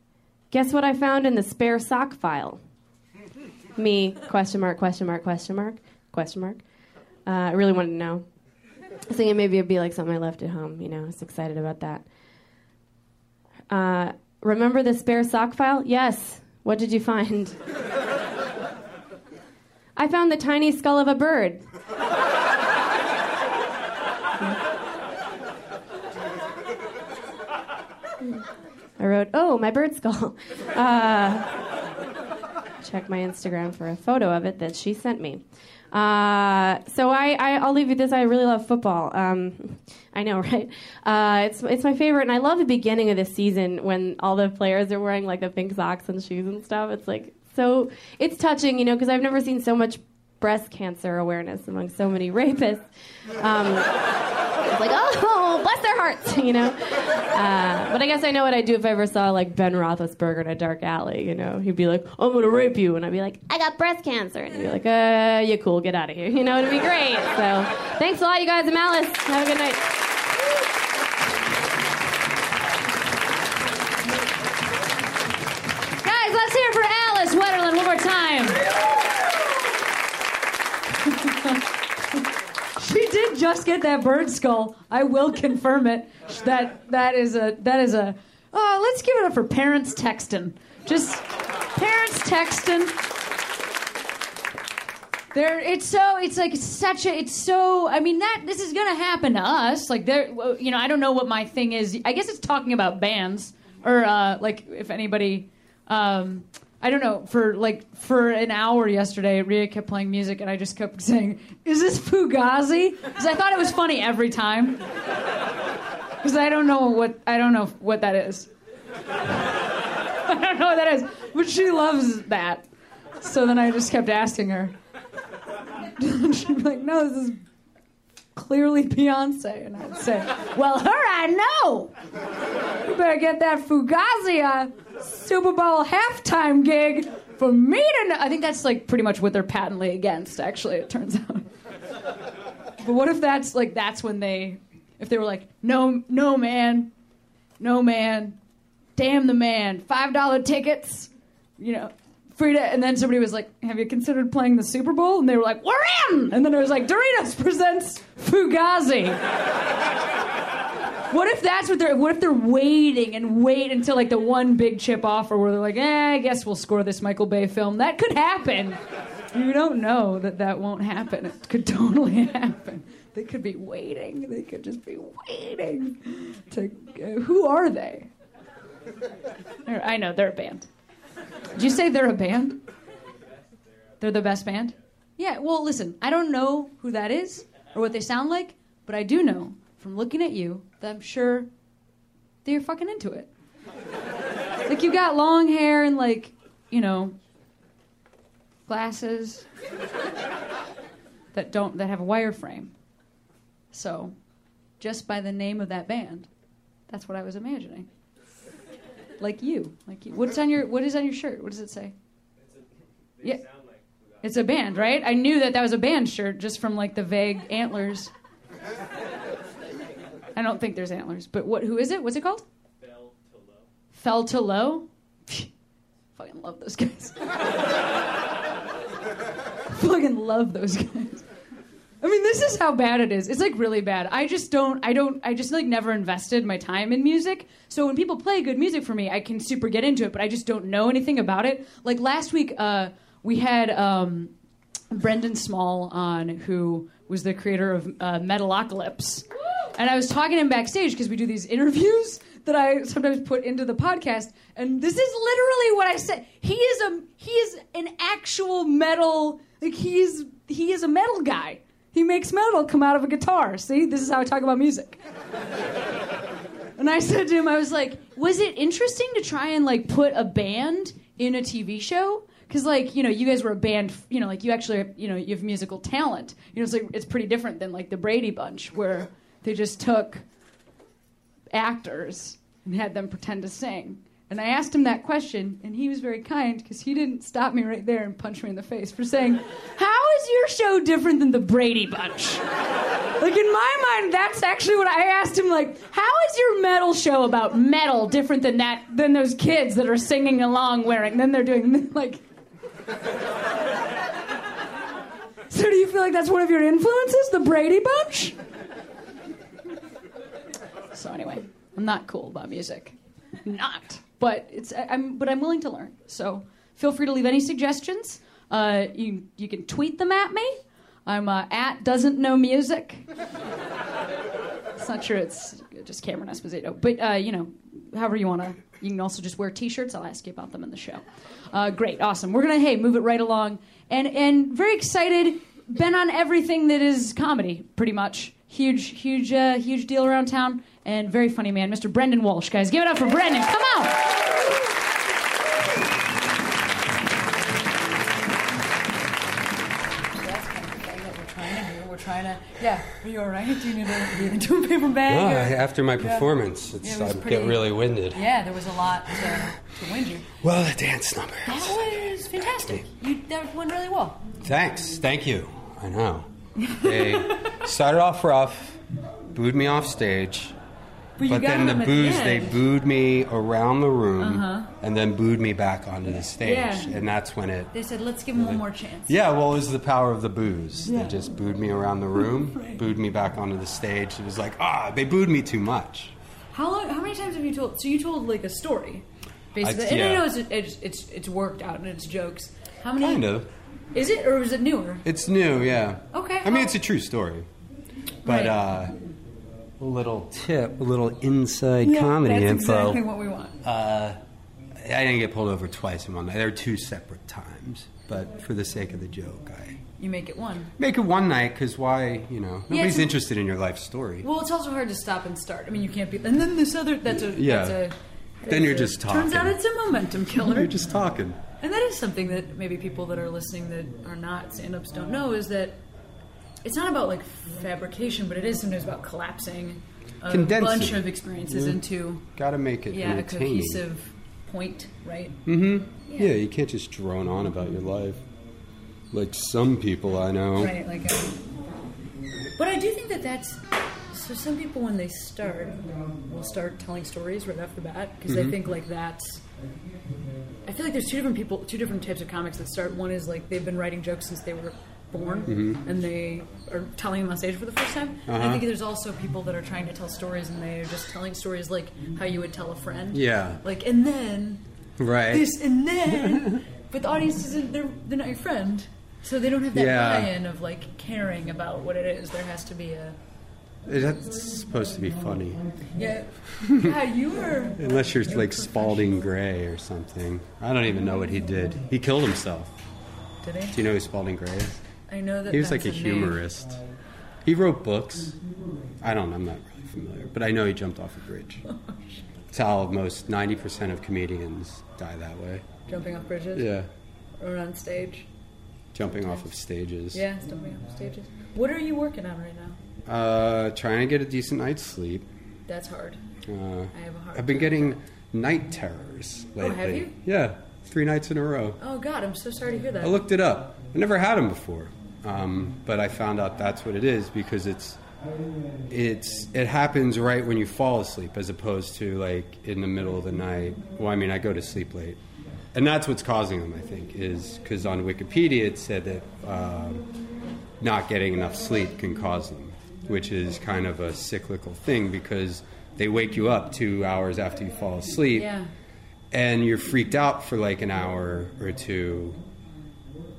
guess what I found in the spare sock file?" me question mark question mark question mark question mark. Uh, I really wanted to know. I was Thinking maybe it'd be like something I left at home. You know, I was excited about that. Uh, remember the spare sock file? Yes. What did you find? I found the tiny skull of a bird. I wrote, "Oh, my bird skull." Uh, check my Instagram for a photo of it that she sent me. Uh, so I, I, will leave you this. I really love football. Um, I know, right? Uh, it's it's my favorite, and I love the beginning of the season when all the players are wearing like the pink socks and shoes and stuff. It's like so. It's touching, you know, because I've never seen so much breast cancer awareness among so many rapists. Um, it's like, oh, bless their hearts, you know. Uh, but I guess I know what I'd do if I ever saw like Ben Roethlisberger in a dark alley. You know, he'd be like, "I'm gonna rape you," and I'd be like, "I got breast cancer," and he'd be like, "Uh, you cool, get out of here." You know, it'd be great. So, thanks a lot, you guys at Malice. Have a good night. Guys, let's hear it for Alice Wetterlund one more time. she did just get that bird skull. I will confirm it. That that is a that is a. Oh, let's give it up for parents texting. Just parents texting. There, it's so, it's like such a, it's so. I mean, that this is gonna happen to us. Like, there, you know, I don't know what my thing is. I guess it's talking about bands or uh, like if anybody. Um, I don't know. For like for an hour yesterday, Ria kept playing music, and I just kept saying, "Is this Fugazi?" Because I thought it was funny every time. Because I don't know what I don't know what that is. I don't know what that is, but she loves that. So then I just kept asking her. She'd be like, "No, this is clearly Beyonce," and I'd say, "Well, her I know. You better get that Fugazi uh, Super Bowl halftime gig for me to know." I think that's like pretty much what they're patently against. Actually, it turns out. But what if that's like that's when they, if they were like, "No, no, man, no, man, damn the man, five dollar tickets," you know. Frida, and then somebody was like, "Have you considered playing the Super Bowl?" And they were like, "We're in!" And then it was like, "Doritos presents Fugazi." What if that's what they're? What if they're waiting and wait until like the one big chip offer where they're like, "Eh, I guess we'll score this Michael Bay film." That could happen. You don't know that that won't happen. It could totally happen. They could be waiting. They could just be waiting to. Uh, who are they? I know they're a band. Did you say they're a band? They're the best band? Yeah, well, listen, I don't know who that is or what they sound like, but I do know from looking at you I'm sure that you're fucking into it. like, you got long hair and, like, you know, glasses that don't, that have a wireframe. So, just by the name of that band, that's what I was imagining. Like you, like you. What's on your What is on your shirt? What does it say? yeah, it's a band, right? I knew that that was a band shirt just from like the vague antlers. I don't think there's antlers, but what? Who is it? What's it called? Fell to low. Fell to low. Fucking love those guys. Fucking love those guys. I mean, this is how bad it is. It's like really bad. I just don't. I don't. I just like never invested my time in music. So when people play good music for me, I can super get into it. But I just don't know anything about it. Like last week, uh, we had um, Brendan Small on, who was the creator of uh, Metalocalypse, and I was talking to him backstage because we do these interviews that I sometimes put into the podcast. And this is literally what I said. He is a he is an actual metal. Like he is he is a metal guy. He makes metal come out of a guitar. See, this is how I talk about music. and I said to him, I was like, was it interesting to try and like put a band in a TV show? Because like you know, you guys were a band. You know, like you actually you know you have musical talent. You know, it's like it's pretty different than like the Brady Bunch where they just took actors and had them pretend to sing. And I asked him that question, and he was very kind because he didn't stop me right there and punch me in the face for saying, How is your show different than the Brady Bunch? like, in my mind, that's actually what I asked him, like, How is your metal show about metal different than that, than those kids that are singing along wearing, then they're doing, like. so do you feel like that's one of your influences, the Brady Bunch? So anyway, I'm not cool about music. Not. But it's I- I'm but I'm willing to learn. So feel free to leave any suggestions. Uh, you you can tweet them at me. I'm uh, at doesn't know music. it's not sure it's just Cameron Esposito, but uh, you know, however you want to. You can also just wear T-shirts. I'll ask you about them in the show. Uh, great, awesome. We're gonna hey move it right along, and and very excited. Been on everything that is comedy, pretty much. Huge, huge, uh, huge deal around town, and very funny man, Mr. Brendan Walsh. Guys, give it up for Brendan. Come on. That's kind of the thing that we're trying to do. We're trying to Yeah. Are you all right? Do you need a, do you need a paper bag? No, or- after my Yeah. performance, it's, Yeah, it I pretty- get really winded. Yeah, there was a lot to, to wind you. Well, the dance number. That was fantastic. You that went really well. Thanks. Thank you. I know. They started off rough, booed me off stage. But But then the them the booze, they booed me around the room Uh-huh. and then booed me back onto the stage. Yeah. And that's when it. They said, let's give him one more chance. Yeah, well, it was the power of the booze. Yeah. They just booed me around the room, Right. booed me back onto the stage. It was like, ah, they booed me too much. How long? How many times have you told? So you told like a story, basically. I- and I know it's, it's it's it's worked out and it's jokes. How many? Kind of. Is it or is it newer? It's new, yeah. Okay, I mean, it's a true story. But, Right. uh, little tip, a little inside Yeah, comedy that's info. exactly what we want. Uh, I didn't get pulled over twice in one night. There were two separate times. But for the sake of the joke, I You make it one. make it one night because why, you know, nobody's it's- interested in your life story. Well, it's also hard to stop and start. I mean, you can't be. And then this other. That's a. Yeah. That's a, Then you're that's just talking. Turns out it's a momentum killer. You're just talking. And that is something that maybe people that are listening that are not stand-ups don't know is that it's not about like fabrication, but it is sometimes about collapsing a bunch of experiences Yeah. into Got to make it yeah a cohesive point, right? Mm-hmm. Yeah. Yeah. you can't just drone on about your life. Like some people I know. Right, like. uh but I do think that that's so. Some people when they start will start telling stories right off the bat because they Mhm. think like that's. I feel like there's two different people, two different types of comics that start. One is like they've been writing jokes since they were born, Mhm. and they are telling them on stage for the first time. I Uh-huh. think there's also people that are trying to tell stories, and they're just telling stories like how you would tell a friend. Yeah. Like and then Right. this and then, but the audience isn't. They're they're not your friend, so they don't have that Yeah. buy-in of like caring about what it is. There has to be a It's supposed to be funny. yeah. Yeah, you were. Unless you're like Spalding Gray or something. I don't even know what he did. He killed himself. Did he? Do you know who Spalding Gray is? I know that He was like a name. humorist. He wrote books. I don't. I'm not really familiar, but I know he jumped off a bridge. It's how most 90% of comedians die that way. Jumping off bridges. Yeah, Or on stage. jumping off of stages. Yeah, jumping off stages. What are you working on right now? Uh, trying to get a decent night's sleep. That's hard. Uh, I have a hard I've been getting night terrors lately. Oh, have you? Yeah, three nights in a row. Oh God, I'm so sorry to hear that. I looked it up. I never had them before, um, but I found out that's what it is because it's it's it happens right when you fall asleep as opposed to like in the middle of the night. Well, I mean, I go to sleep late, and that's what's causing them. I think is because on Wikipedia it said that um, not getting enough sleep can cause them, which is kind of a cyclical thing because they wake you up two hours after you fall asleep Yeah. and you're freaked out for like an hour or two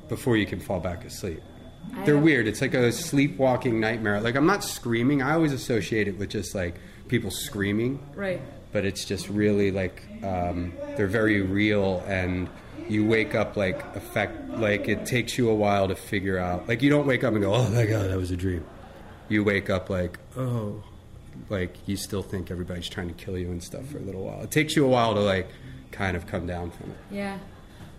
before you can fall back asleep. They're weird. It's like a sleepwalking nightmare. Like I'm not screaming. I always associate it with just like people screaming, Right. but it's just really like um, they're very real and you wake up like effect like it takes you a while to figure out. Like you don't wake up and go, "Oh my god, that was a dream." You wake up like, "Oh, like you still think everybody's trying to kill you and stuff for a little while. It takes you a while to like kind of come down from it. Yeah.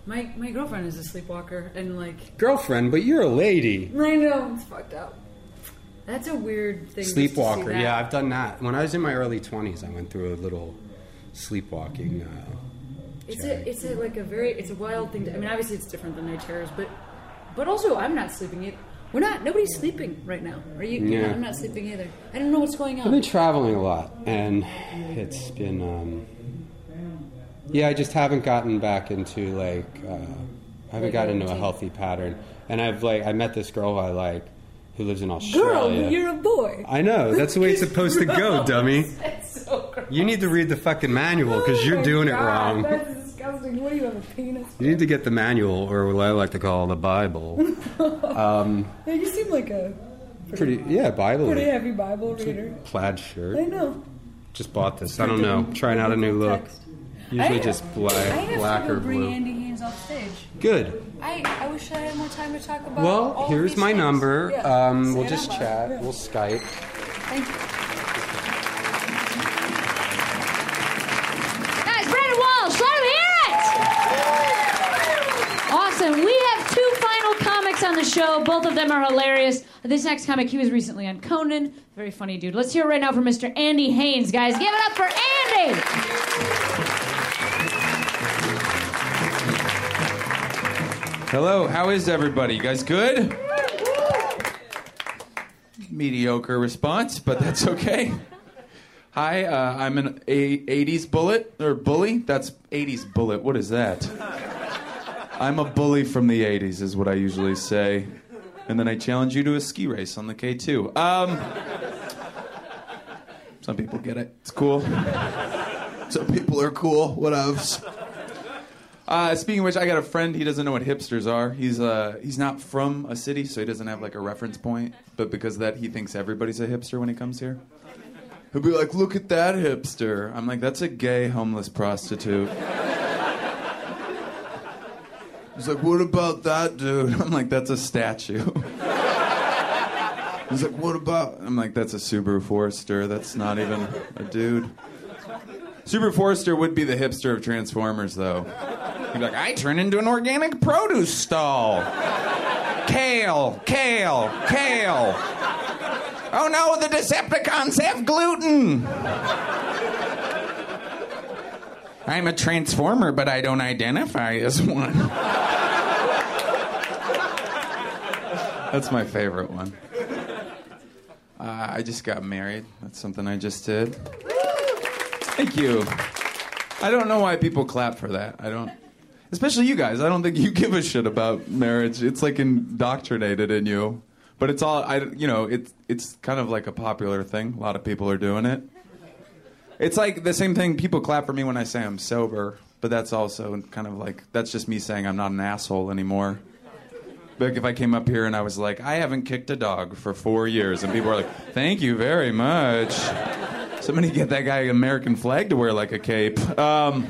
My my girlfriend is a sleepwalker and like Girlfriend, but you're a lady. I know it's fucked up. That's a weird thing. just to see Sleepwalker. Yeah, I've done that. When I was in my early 20s, I went through a little sleepwalking. Uh, It's a, it's a, like a very, it's a wild thing. To, I mean, obviously it's different than night terrors, but, but also I'm not sleeping either. We're not. Nobody's sleeping right now. Are you? Yeah. not- I'm not sleeping either. I don't know what's going on. I've been traveling a lot, and it's been. Um, yeah, I just haven't gotten back into like. Uh, I haven't gotten into a healthy pattern, and I've like I met this girl I like, who lives in Australia. Girl, you're a boy. I know that's the way it's supposed to go, dummy. That's so gross. You need to read the fucking manual because Oh you're doing it wrong. That's disgusting. What do you have a penis? You need to get the manual, or what I like to call the Bible. Um, Yeah, you seem like a pretty, yeah, Bible. pretty heavy Bible reader. Plaid shirt. I know. Just bought this. I don't know. Trying out a new look. Usually I- just I black, have black to go or bring blue. Andy Haynes off stage. Good. I, I wish I had more time to talk about. Well, all of here's these my things. number. Yeah. Um, we'll just out loud. chat. Yeah. We'll Skype. Thank you. Guys, Brendan Walsh, let him hear it! Awesome. We have two final comics on the show show. Both of them are hilarious. This next comic, he was recently on Conan. Very funny dude. Let's hear it right now for Mr. Andy Haynes, guys. Give it up for Andy! Hello, how is everybody? You guys good? Mediocre response, but that's okay. Hi, uh, I'm an a- 80s bullet or bully. That's 80s bullet. What is that? I'm a bully from the 80s, is what I usually say. And then I challenge you to a ski race on the K2. Um, some people get it. It's cool. Some people are cool. What else? Uh, speaking of which, I got a friend. He doesn't know what hipsters are. He's uh, he's not from a city, so he doesn't have like a reference point. But because of that, he thinks everybody's a hipster when he comes here. He'll be like, "Look at that hipster." I'm like, "That's a gay homeless prostitute." He's like, "What about that dude?" I'm like, "That's a statue." He's like, "What about?" I'm like, "That's a Subaru Forester. That's not even a dude." Subaru Forester would be the hipster of Transformers, though. He'd be like, I turn into an organic produce stall. Kale, kale, kale. Oh no, the Decepticons have gluten. I'm a transformer, but I don't identify as one. That's my favorite one. Uh, I just got married. That's something I just did. Thank you. I don't know why people clap for that. I don't. Especially you guys. I don't think you give a shit about marriage. It's like indoctrinated in you. But it's all I you know, it's it's kind of like a popular thing. A lot of people are doing it. It's like the same thing people clap for me when I say I'm sober, but that's also kind of like that's just me saying I'm not an asshole anymore. Like if I came up here and I was like, I haven't kicked a dog for four years, and people are like, Thank you very much. Somebody get that guy an American flag to wear like a cape. Um,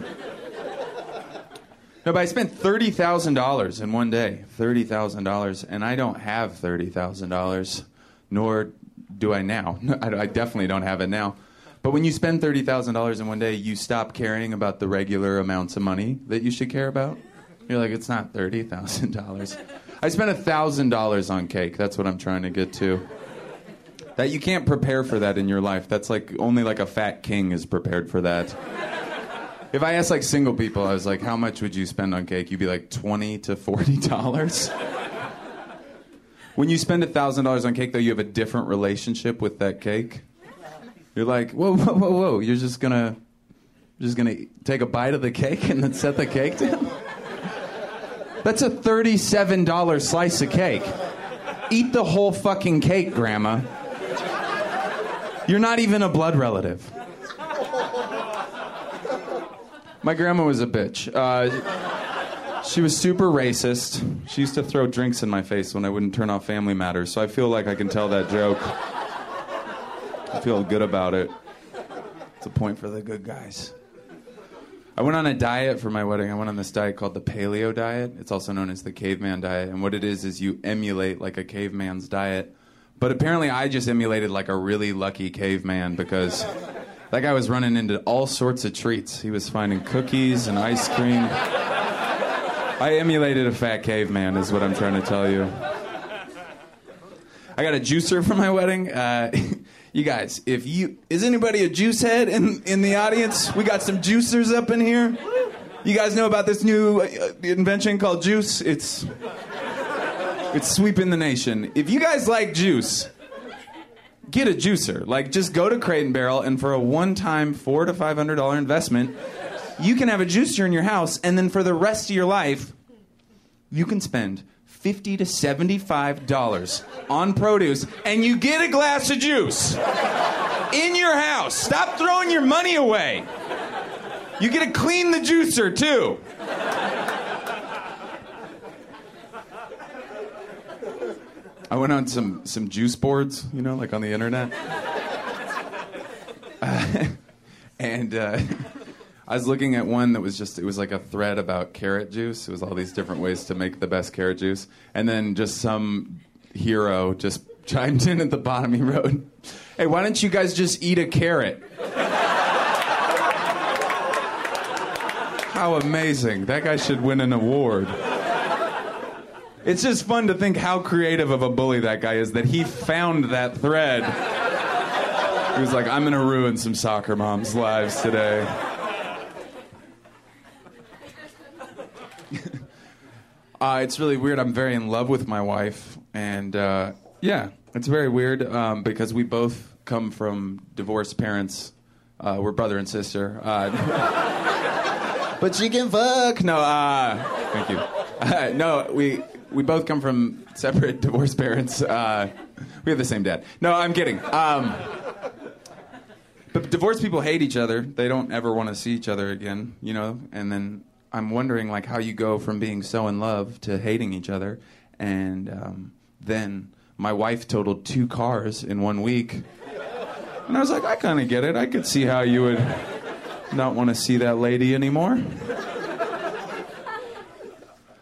no, but I spent thirty thousand dollars in one day. Thirty thousand dollars, and I don't have thirty thousand dollars, nor do I now. I, definitely don't have it now. But when you spend thirty thousand dollars in one day, you stop caring about the regular amounts of money that you should care about. You're like, it's not thirty thousand dollars. I spent thousand dollars on cake. That's what I'm trying to get to. That you can't prepare for that in your life. That's like only like a fat king is prepared for that. If I asked like single people, I was like, how much would you spend on cake? You'd be like twenty to forty dollars. when you spend a thousand dollars on cake, though, you have a different relationship with that cake. You're like, whoa, whoa, whoa, whoa! You're just gonna, just gonna take a bite of the cake and then set the cake down. That's a thirty-seven dollar slice of cake. Eat the whole fucking cake, Grandma. You're not even a blood relative. My grandma was a bitch. Uh, she was super racist. She used to throw drinks in my face when I wouldn't turn off Family Matters, so I feel like I can tell that joke. I feel good about it. It's a point for the good guys. I went on a diet for my wedding. I went on this diet called the paleo diet. It's also known as the caveman diet. And what it is is you emulate like a caveman's diet. But apparently I just emulated like a really lucky caveman because that guy was running into all sorts of treats. He was finding cookies and ice cream. I emulated a fat caveman is what I'm trying to tell you. I got a juicer for my wedding. Uh, you guys, if you is anybody a juice head in in the audience? We got some juicers up in here. You guys know about this new uh, invention called juice? It's it's sweeping the nation. If you guys like juice, get a juicer. Like just go to Crate and Barrel and for a one-time 4 to 500 dollar investment, you can have a juicer in your house and then for the rest of your life you can spend 50 to 75 dollars on produce and you get a glass of juice in your house. Stop throwing your money away. You get to clean the juicer too. I went on some some juice boards, you know, like on the internet. Uh, and uh, I was looking at one that was just it was like a thread about carrot juice. It was all these different ways to make the best carrot juice. And then just some hero just chimed in at the bottom. He wrote, "Hey, why don't you guys just eat a carrot?" How amazing. That guy should win an award. It's just fun to think how creative of a bully that guy is that he found that thread. He was like, I'm gonna ruin some soccer moms' lives today. uh, it's really weird. I'm very in love with my wife, and uh, yeah, it's very weird um, because we both come from divorced parents. Uh, we're brother and sister. Uh, but she can fuck. No, uh, thank you. Uh, no, we we both come from separate divorced parents. Uh, we have the same dad. No, I'm kidding. Um, but divorced people hate each other. They don't ever want to see each other again, you know. And then I'm wondering, like, how you go from being so in love to hating each other. And um, then my wife totaled two cars in one week. And I was like, I kind of get it. I could see how you would not want to see that lady anymore.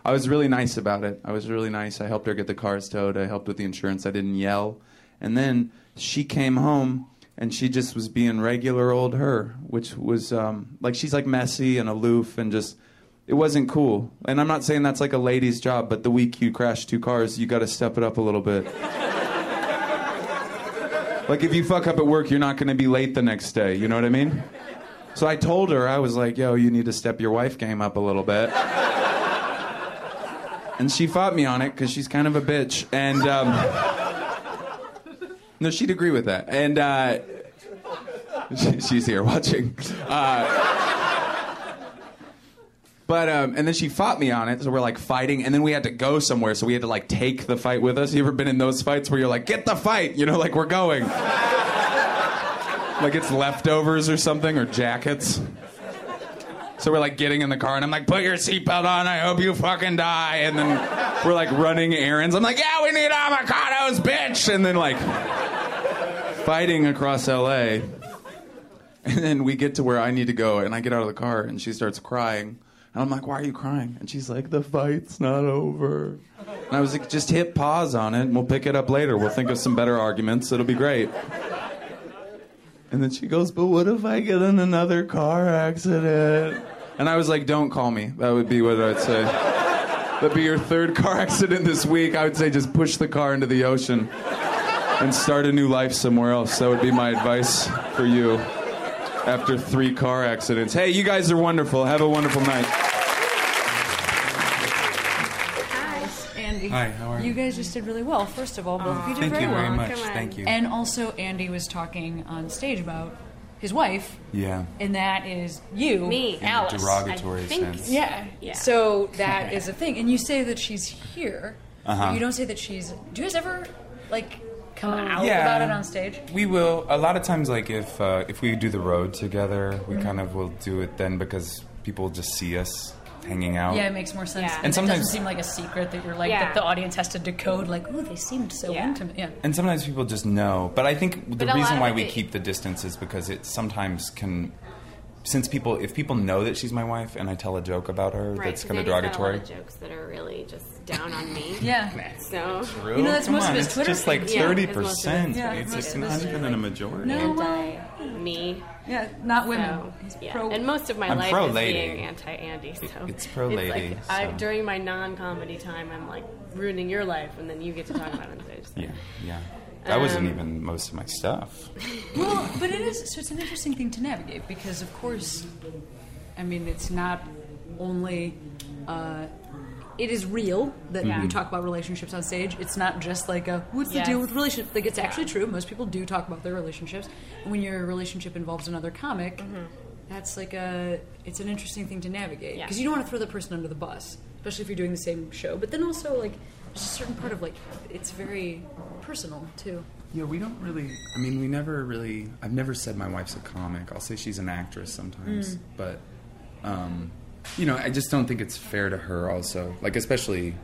I was really nice about it. I was really nice. I helped her get the cars towed. I helped with the insurance. I didn't yell. And then she came home and she just was being regular old her, which was um, like she's like messy and aloof and just it wasn't cool. And I'm not saying that's like a lady's job, but the week you crash two cars, you got to step it up a little bit. like if you fuck up at work, you're not going to be late the next day. You know what I mean? So I told her I was like, "Yo, you need to step your wife game up a little bit." and she fought me on it because she's kind of a bitch. And um, no, she'd agree with that. And uh, she, she's here watching. Uh, but um, and then she fought me on it, so we're like fighting, and then we had to go somewhere, so we had to like take the fight with us. You ever been in those fights where you're like, get the fight, you know, like we're going, like it's leftovers or something or jackets. So we're like getting in the car, and I'm like, put your seatbelt on. I hope you fucking die. And then we're like running errands. I'm like, yeah, we need avocados, bitch. And then like fighting across LA. And then we get to where I need to go, and I get out of the car, and she starts crying. And I'm like, why are you crying? And she's like, the fight's not over. And I was like, just hit pause on it, and we'll pick it up later. We'll think of some better arguments. It'll be great. And then she goes, But what if I get in another car accident? And I was like, Don't call me. That would be what I'd say. That'd be your third car accident this week. I would say just push the car into the ocean and start a new life somewhere else. That would be my advice for you after three car accidents. Hey, you guys are wonderful. Have a wonderful night. Hi, how are you? You guys just did really well. First of all, both of you did Thank very you very well. much. Thank you. And also, Andy was talking on stage about his wife, Yeah. and that is you, Me. In a Alice. derogatory I think- sense. Yeah. Yeah. So that is a thing, and you say that she's here. Uh-huh. But you don't say that she's. Do you guys ever like come out Yeah. about it on stage? We will a lot of times like if uh, if we do the road together, we Mhm. kind of will do it then because people just see us hanging out. Yeah, it makes more sense. Yeah. And, And it doesn't seem like a secret that you're like Yeah. that the audience has to decode. Like, oh, they seemed so Yeah. intimate. Yeah. And sometimes people just know. But I think the But reason of why it- we keep the distance is because it sometimes can. Since people, if people know that she's my wife and I tell a joke about her Right, that's 'cause kind of Andy's got a derogatory, lot of jokes that are really just down on me. Yeah. So True. You know, that's Come most of on, his it's Twitter just like feed. Yeah, thirty it's most of percent. his- Yeah, It's, most it's of not his- even a majority. No, well, anti me. Yeah, not women. So, He's yeah. pro- and most of my I'm life pro is lady. being anti Andy. So it's pro lady, like, I, so. during my non comedy time, I'm like ruining your life, and then you get to talk about it on stage. So. Yeah, yeah. That wasn't Um, even most of my stuff. Well, but it is. So it's an interesting thing to navigate because, of course, I mean, it's not only. Uh, it is real that Yeah. you talk about relationships on stage. It's not just like a what's the Yes. deal with relationships. Like it's actually true. Most people do talk about their relationships. And when your relationship involves another comic, that's like a. It's an interesting thing to navigate Yeah. because you don't want to throw the person under the bus, especially if you're doing the same show. But then also like there's a certain part of like it's very personal too. Yeah, we don't really. I mean, we never really. I've never said my wife's a comic. I'll say she's an actress sometimes, Mm. but um, you know, I just don't think it's fair to her. Also, like especially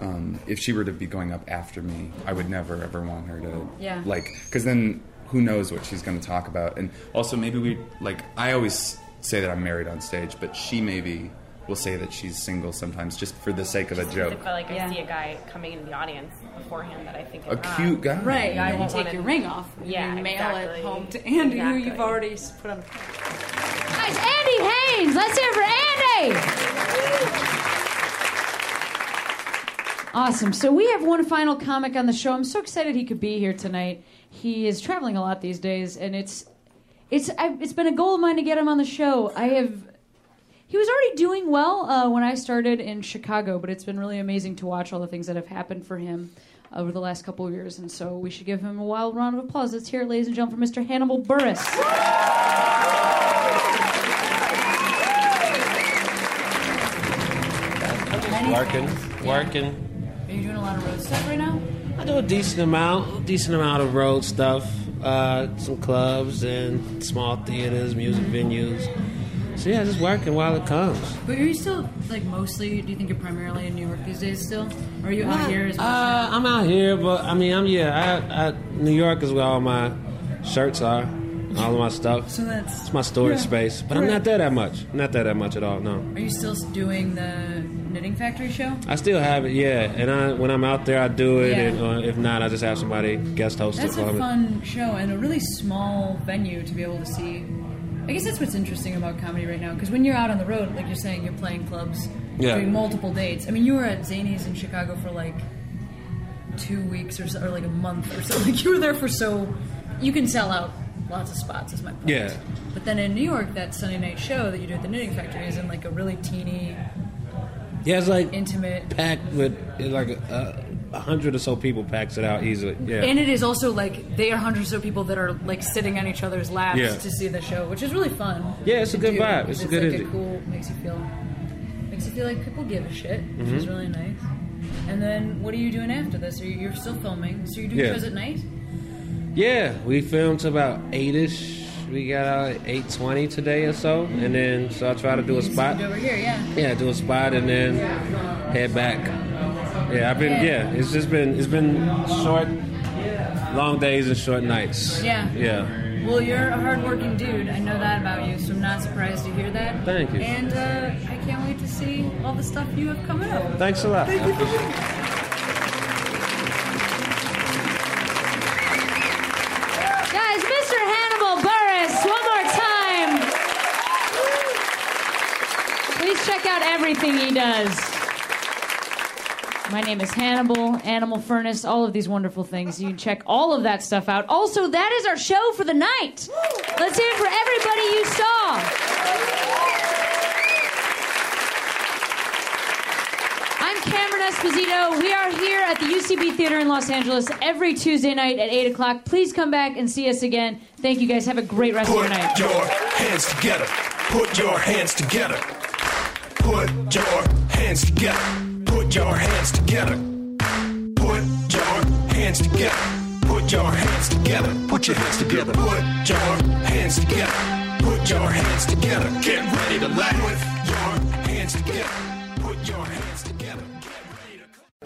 um, if she were to be going up after me, I would never ever want her to Yeah. like because then who knows what she's going to talk about, and also maybe we like. I always say that I'm married on stage, but she maybe will say that she's single sometimes just for the sake of a joke. I feel like I Yeah. see a guy coming into the audience beforehand that I think is A hot. cute guy. Right, Yeah. I you won't take wanna- your ring off. Yeah, you mail exactly. it home to Andy, who you've already put on. Guys, Andy Haynes, let's hear it for Andy. Awesome. So we have one final comic on the show. I'm so excited he could be here tonight. He is traveling a lot these days, and it's it's I, it's been a goal of mine to get him on the show. I have. He was already doing well uh, when I started in Chicago, but it's been really amazing to watch all the things that have happened for him over the last couple of years, and so we should give him a wild round of applause. Let's hear it, ladies and gentlemen, for Mr. Hannibal Buress. Working, working. Are you doing a lot of road stuff right now? I do a decent amount, decent amount of road stuff. Uh, some clubs and small theaters, music venues. So yeah, just working while it comes. But are you still like mostly? Do you think you're primarily in New York these days still, or are you out here as much? Uh, I'm out here, but I mean, I'm yeah. I, I, New York is where all my shirts are, all of my stuff. So that's it's my storage Yeah. space. But I'm not there that much. Not there that much at all. No. Are you still doing the Knitting Factory show? I still have it, yeah. And I, when I'm out there, I do it, Yeah. and uh, if not, I just have somebody guest host That's it for a fun show and a really small venue to be able to see. I guess that's what's interesting about comedy right now because when you're out on the road, like you're saying, you're playing clubs, Yeah. doing multiple dates. I mean, you were at Zany's in Chicago for like two weeks or so, or like a month or so. Like you were there for so you can sell out lots of spots. Is my point. Yeah. But then in New York, that Sunday night show that you do at the Knitting Factory is in like a really teeny, Yeah, it's like intimate. packed with like a, a hundred or so people packs it out easily. Yeah. And it is also like they are hundreds of people that are like sitting on each other's laps Yeah. to see the show, which is really fun. Yeah, it's a good do, vibe. because It's a good like a cool makes you feel makes you feel like people give a shit, which is Mhm. really nice. And then what are you doing after this? Are you, you're still filming, so you're doing Yeah. shows at night? Yeah, we filmed to about eight ish. We got out at eight twenty today or so, and then so I try to do a spot. Over here, yeah. Yeah, do a spot and then head back. Yeah, I've been Yeah. yeah. It's just been it's been short, long days and short nights. Yeah. Yeah. Well, you're a hardworking dude. I know that about you, so I'm not surprised to hear that. Thank you. And uh, I can't wait to see all the stuff you have coming up. Thanks a lot. Thank you for being Guys, Mr. Hannibal Buress, one more time. Please check out everything he does. My name is Hannibal, Animal Furnace, all of these wonderful things. You can check all of that stuff out. Also, that is our show for the night. Let's hear it for everybody you saw. I'm Cameron Esposito. We are here at the UCB Theater in Los Angeles every Tuesday night at 8 o'clock. Please come back and see us again. Thank you guys. Have a great rest of your night. Put your hands together. Put your hands together. Put your hands together. Put your hands together. Put your hands together. Put your hands together. Put your hands together. Put your hands together. Put your hands together. Get ready to laugh. Put your hands together. Put your hands together.